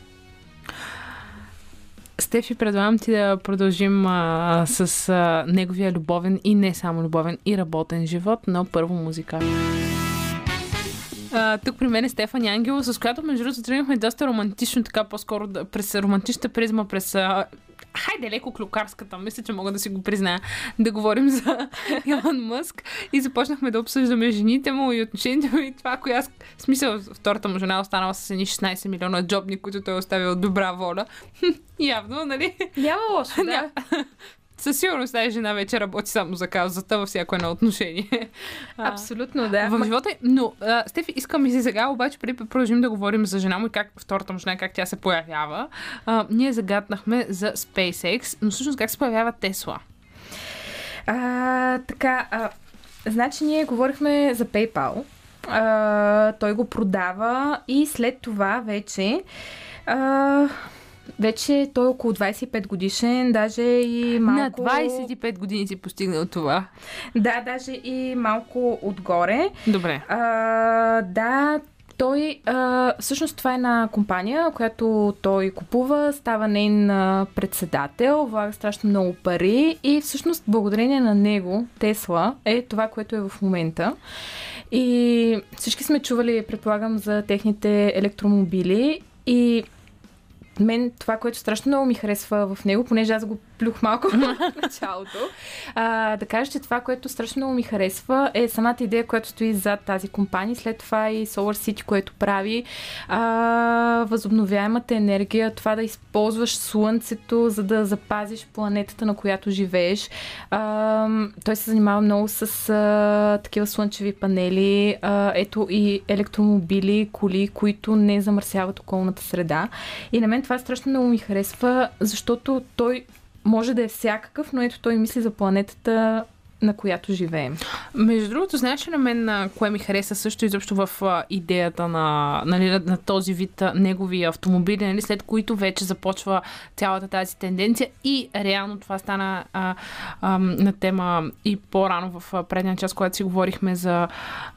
Стефи, предлагам ти да продължим а, с а, неговия любовен и не само любовен и работен живот, но първо музика. А, тук при мен е Стефани Ангело, с която между другото тръгнахме доста романтично, така по-скоро да, през романтичната призма, през а, хайде леко клюкарската, мисля, че мога да си го призная, да говорим за Илон Мъск и започнахме да обсъждаме жените му и отношението и това, коя смисъл втората му жена останала с едни 16 милиона джобни, които той е оставил от добра воля. Явно, нали? Няма лошо, да. със сигурност тази жена вече работи само за каузата във всяко едно отношение. Абсолютно, да. В живота Но, а, Стефи, искам и си сега, обаче преди да продължим да говорим за жена му и как втората му жена, как тя се появява, а, ние загаднахме за SpaceX, но всъщност как се появява Тесла? А, така, а, значи ние говорихме за PayPal. А, той го продава и след това вече а, вече той е около 25 годишен, даже и малко... На 25 години си постигнал това. Да, даже и малко отгоре. Добре. А, да, той, а, всъщност това е една компания, която той купува, става нейн председател, влага страшно много пари и всъщност благодарение на него, Тесла, е това, което е в момента. И всички сме чували, предполагам, за техните електромобили и мен това, което страшно много ми харесва в него, понеже аз го плюх малко в началото, а, да кажа, че това, което страшно много ми харесва е самата идея, която стои зад тази компания. След това и Solar City, което прави а, възобновяемата енергия, това да използваш слънцето, за да запазиш планетата, на която живееш. А, той се занимава много с а, такива слънчеви панели, а, ето и електромобили, коли, които не замърсяват околната среда. И на мен това страшно много ми харесва, защото той може да е всякакъв, но ето той мисли за планетата на която живеем. Между другото, знаеш ли на мен кое ми хареса също изобщо в идеята на, нали, на, този вид а, негови автомобили, нали, след които вече започва цялата тази тенденция и реално това стана а, а, на тема и по-рано в предния час, когато си говорихме за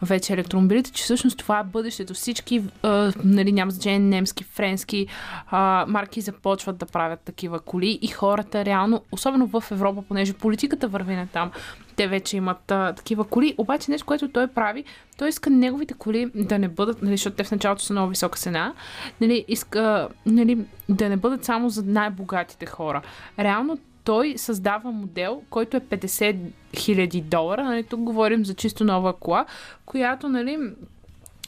вече електромобилите, че всъщност това е бъдещето. Всички, а, нали, няма значение, немски, френски а, марки започват да правят такива коли и хората реално, особено в Европа, понеже политиката върви на там, те вече имат а, такива коли. Обаче нещо, което той прави, той иска неговите коли да не бъдат, нали, защото те в началото са много висока цена, нали, иска нали, да не бъдат само за най-богатите хора. Реално той създава модел, който е 50 000 долара. Нали, тук говорим за чисто нова кола, която, нали,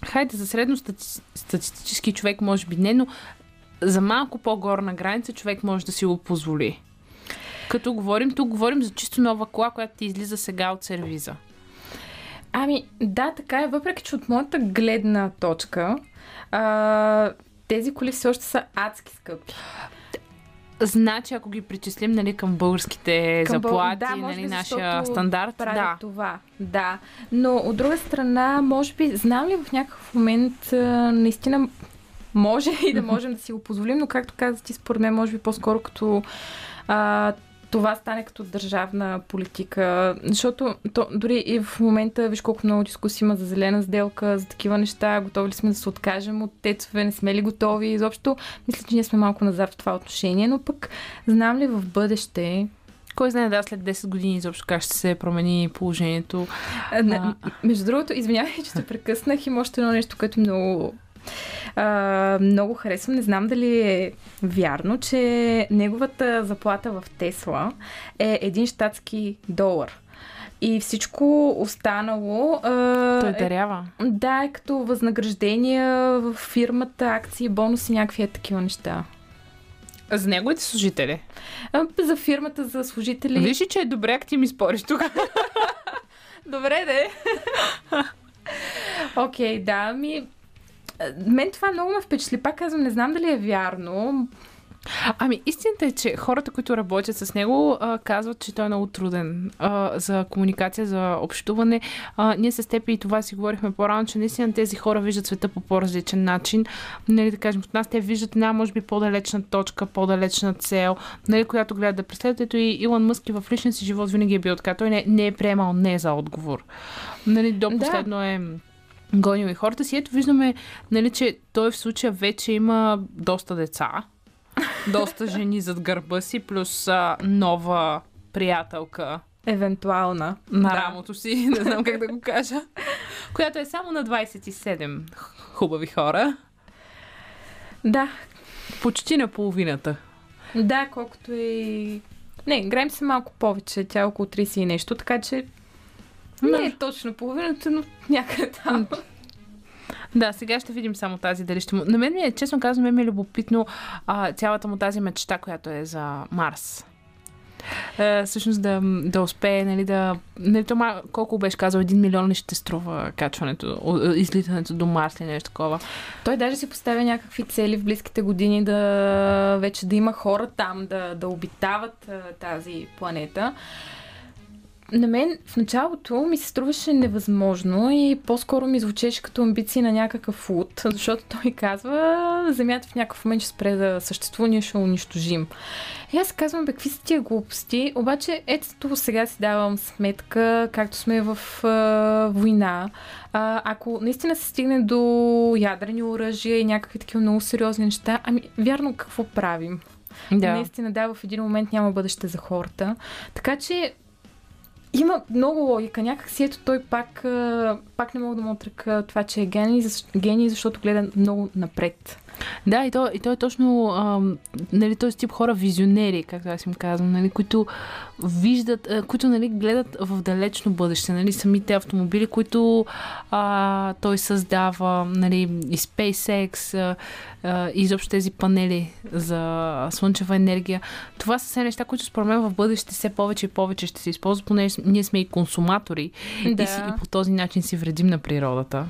хайде за средно статистически човек може би не, но за малко по-горна граница човек може да си го позволи. Като говорим, тук говорим за чисто нова кола, която ти излиза сега от сервиза. Ами, да, така е. Въпреки, че от моята гледна точка, а, тези коли все още са адски скъпи. Значи, ако ги причислим нали, към българските към заплати, да, нали, нашия стандарт, да. това. Да. Но от друга страна, може би, знам ли в някакъв момент наистина може и да можем да си го позволим, но както казах ти, според мен, може би по-скоро като а, това стане като държавна политика, защото то, дори и в момента, виж колко много дискусии има за зелена сделка, за такива неща, готови ли сме да се откажем от тецове, не сме ли готови, изобщо мисля, че ние сме малко назад в това отношение, но пък знам ли в бъдеще кой знае да след 10 години изобщо как ще се промени положението. А, между другото, извинявай, че те прекъснах. Има още едно нещо, което много а, много харесвам. Не знам дали е вярно, че неговата заплата в Тесла е един щатски долар. И всичко останало. А, Той дарява. Е, да, е като възнаграждения в фирмата, акции, бонуси, някакви е такива неща. За неговите служители? А, за фирмата, за служители. Виж, че е добре, ако ти ми спориш тук. добре, де. Окей, okay, да, ми мен това много ме впечатли. Пак казвам, не знам дали е вярно. Ами, истината е, че хората, които работят с него, а, казват, че той е много труден а, за комуникация, за общуване. А, ние с теб и това си говорихме по-рано, че наистина тези хора виждат света по по-различен начин. Нали, да кажем, от нас те виждат една, може би, по-далечна точка, по-далечна цел, нали, която гледат да преследват. Ето и Илон Мъски в личния си живот винаги е бил така. Той не, не е приемал не за отговор. Нали, до последно да. е гонил и хората си. Ето виждаме, нали, че той в случая вече има доста деца, доста жени зад гърба си, плюс а, нова приятелка. Евентуална. На да. рамото си, не знам как да го кажа. която е само на 27 хубави хора. Да. Почти на половината. Да, колкото и... Не, граем се малко повече. Тя е около 30 и нещо, така че не е точно половината, но някъде там. Да, сега ще видим само тази дали ще му... На мен ми е, честно казвам, ми е любопитно а, цялата му тази мечта, която е за Марс. а, всъщност да, да успее, нали, да... Нали, то, колко беше казал, един милион ли ще струва качването, излитането до Марс или нещо такова. Той даже си поставя някакви цели в близките години да вече да има хора там, да, да обитават а, тази планета. На мен в началото ми се струваше невъзможно и по-скоро ми звучеше като амбиции на някакъв луд, защото той казва, Земята в някакъв момент ще спре да съществува, ние ще унищожим. И аз казвам, бе, какви са тия глупости? Обаче, ето сега си давам сметка, както сме в а, война. А, ако наистина се стигне до ядрени оръжия и някакви такива много сериозни неща, ами, вярно, какво правим? Да. Наистина, да, в един момент няма бъдеще за хората. Така че има много логика. Някак си ето той пак, пак не мога да му отрека това, че е гений защото гледа много напред. Да, и той, и той е точно ам, нали, този тип хора визионери, както аз им казвам, нали, които виждат, а, които нали, гледат в далечно бъдеще. Нали, самите автомобили, които а, той създава, нали, и SpaceX, а, а, и изобщо тези панели за слънчева енергия. Това са все неща, които според мен в бъдеще все повече и повече ще се използват, понеже ние сме и консуматори Да. и, си, и по този начин си вредим на природата.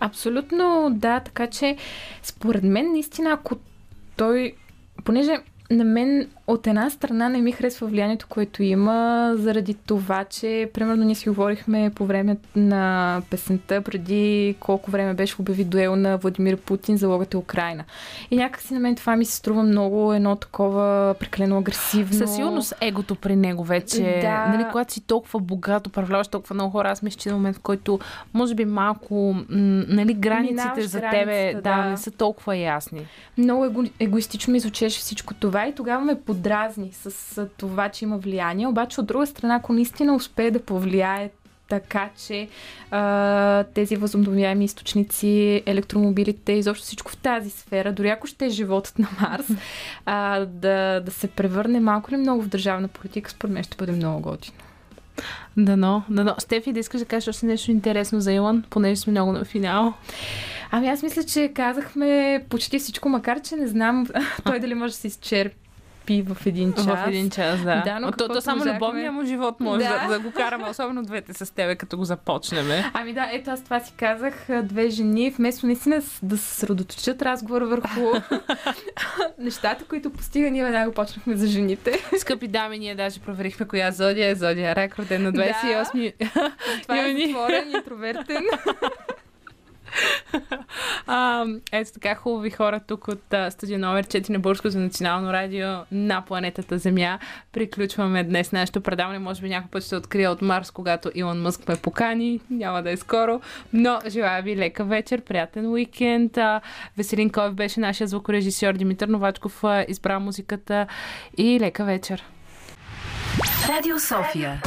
Абсолютно да, така че според мен наистина, ако той, понеже на мен от една страна не ми харесва влиянието, което има, заради това, че примерно ние си говорихме по време на песента, преди колко време беше обяви дуел на Владимир Путин за логата Украина. И някакси на мен това ми се струва много едно такова прекалено агресивно. Със сигурност егото при него вече, Да. нали, когато си толкова богат, управляваш толкова много хора, аз мисля, че на момент, в който може би малко, нали, границите Минаваш за тебе да, да. не са толкова ясни. Много его, егоистично ми звучеше всичко това и тогава ме подразни с това, че има влияние. Обаче от друга страна, ако наистина успее да повлияе така, че а, тези възобновяеми източници, електромобилите, изобщо всичко в тази сфера, дори ако ще е животът на Марс, а, да, да се превърне малко или много в държавна политика, според мен ще бъде много готино. Дано, дано. Стефи, да искаш да кажеш още нещо интересно за Илон, понеже сме много на финал. Ами аз мисля, че казахме почти всичко, макар че не знам той дали може да се изчерпи в един час. В един час, да. Да, но то, то само можахме- любовния му живот може да. Да. Да, го караме, особено двете с тебе, като го започнем. Ами да, ето аз това си казах. Две жени, вместо наистина да се съсредоточат разговор върху нещата, които постига, ние веднага почнахме за жените. Скъпи дами, ние даже проверихме коя зодия е зодия рак, роден на 28 Това е юни. затворен, интровертен. А, ето така, хубави хора тук от а, студио номер 4 на Българското национално радио на планетата Земя. Приключваме днес нашето предаване. Може би някой път ще открия от Марс, когато Илон Мъск ме покани. Няма да е скоро. Но желая ви лека вечер, приятен уикенд. А, Веселин Коев беше нашия звукорежисьор. Димитър Новачков а, избра музиката и лека вечер. Радио София.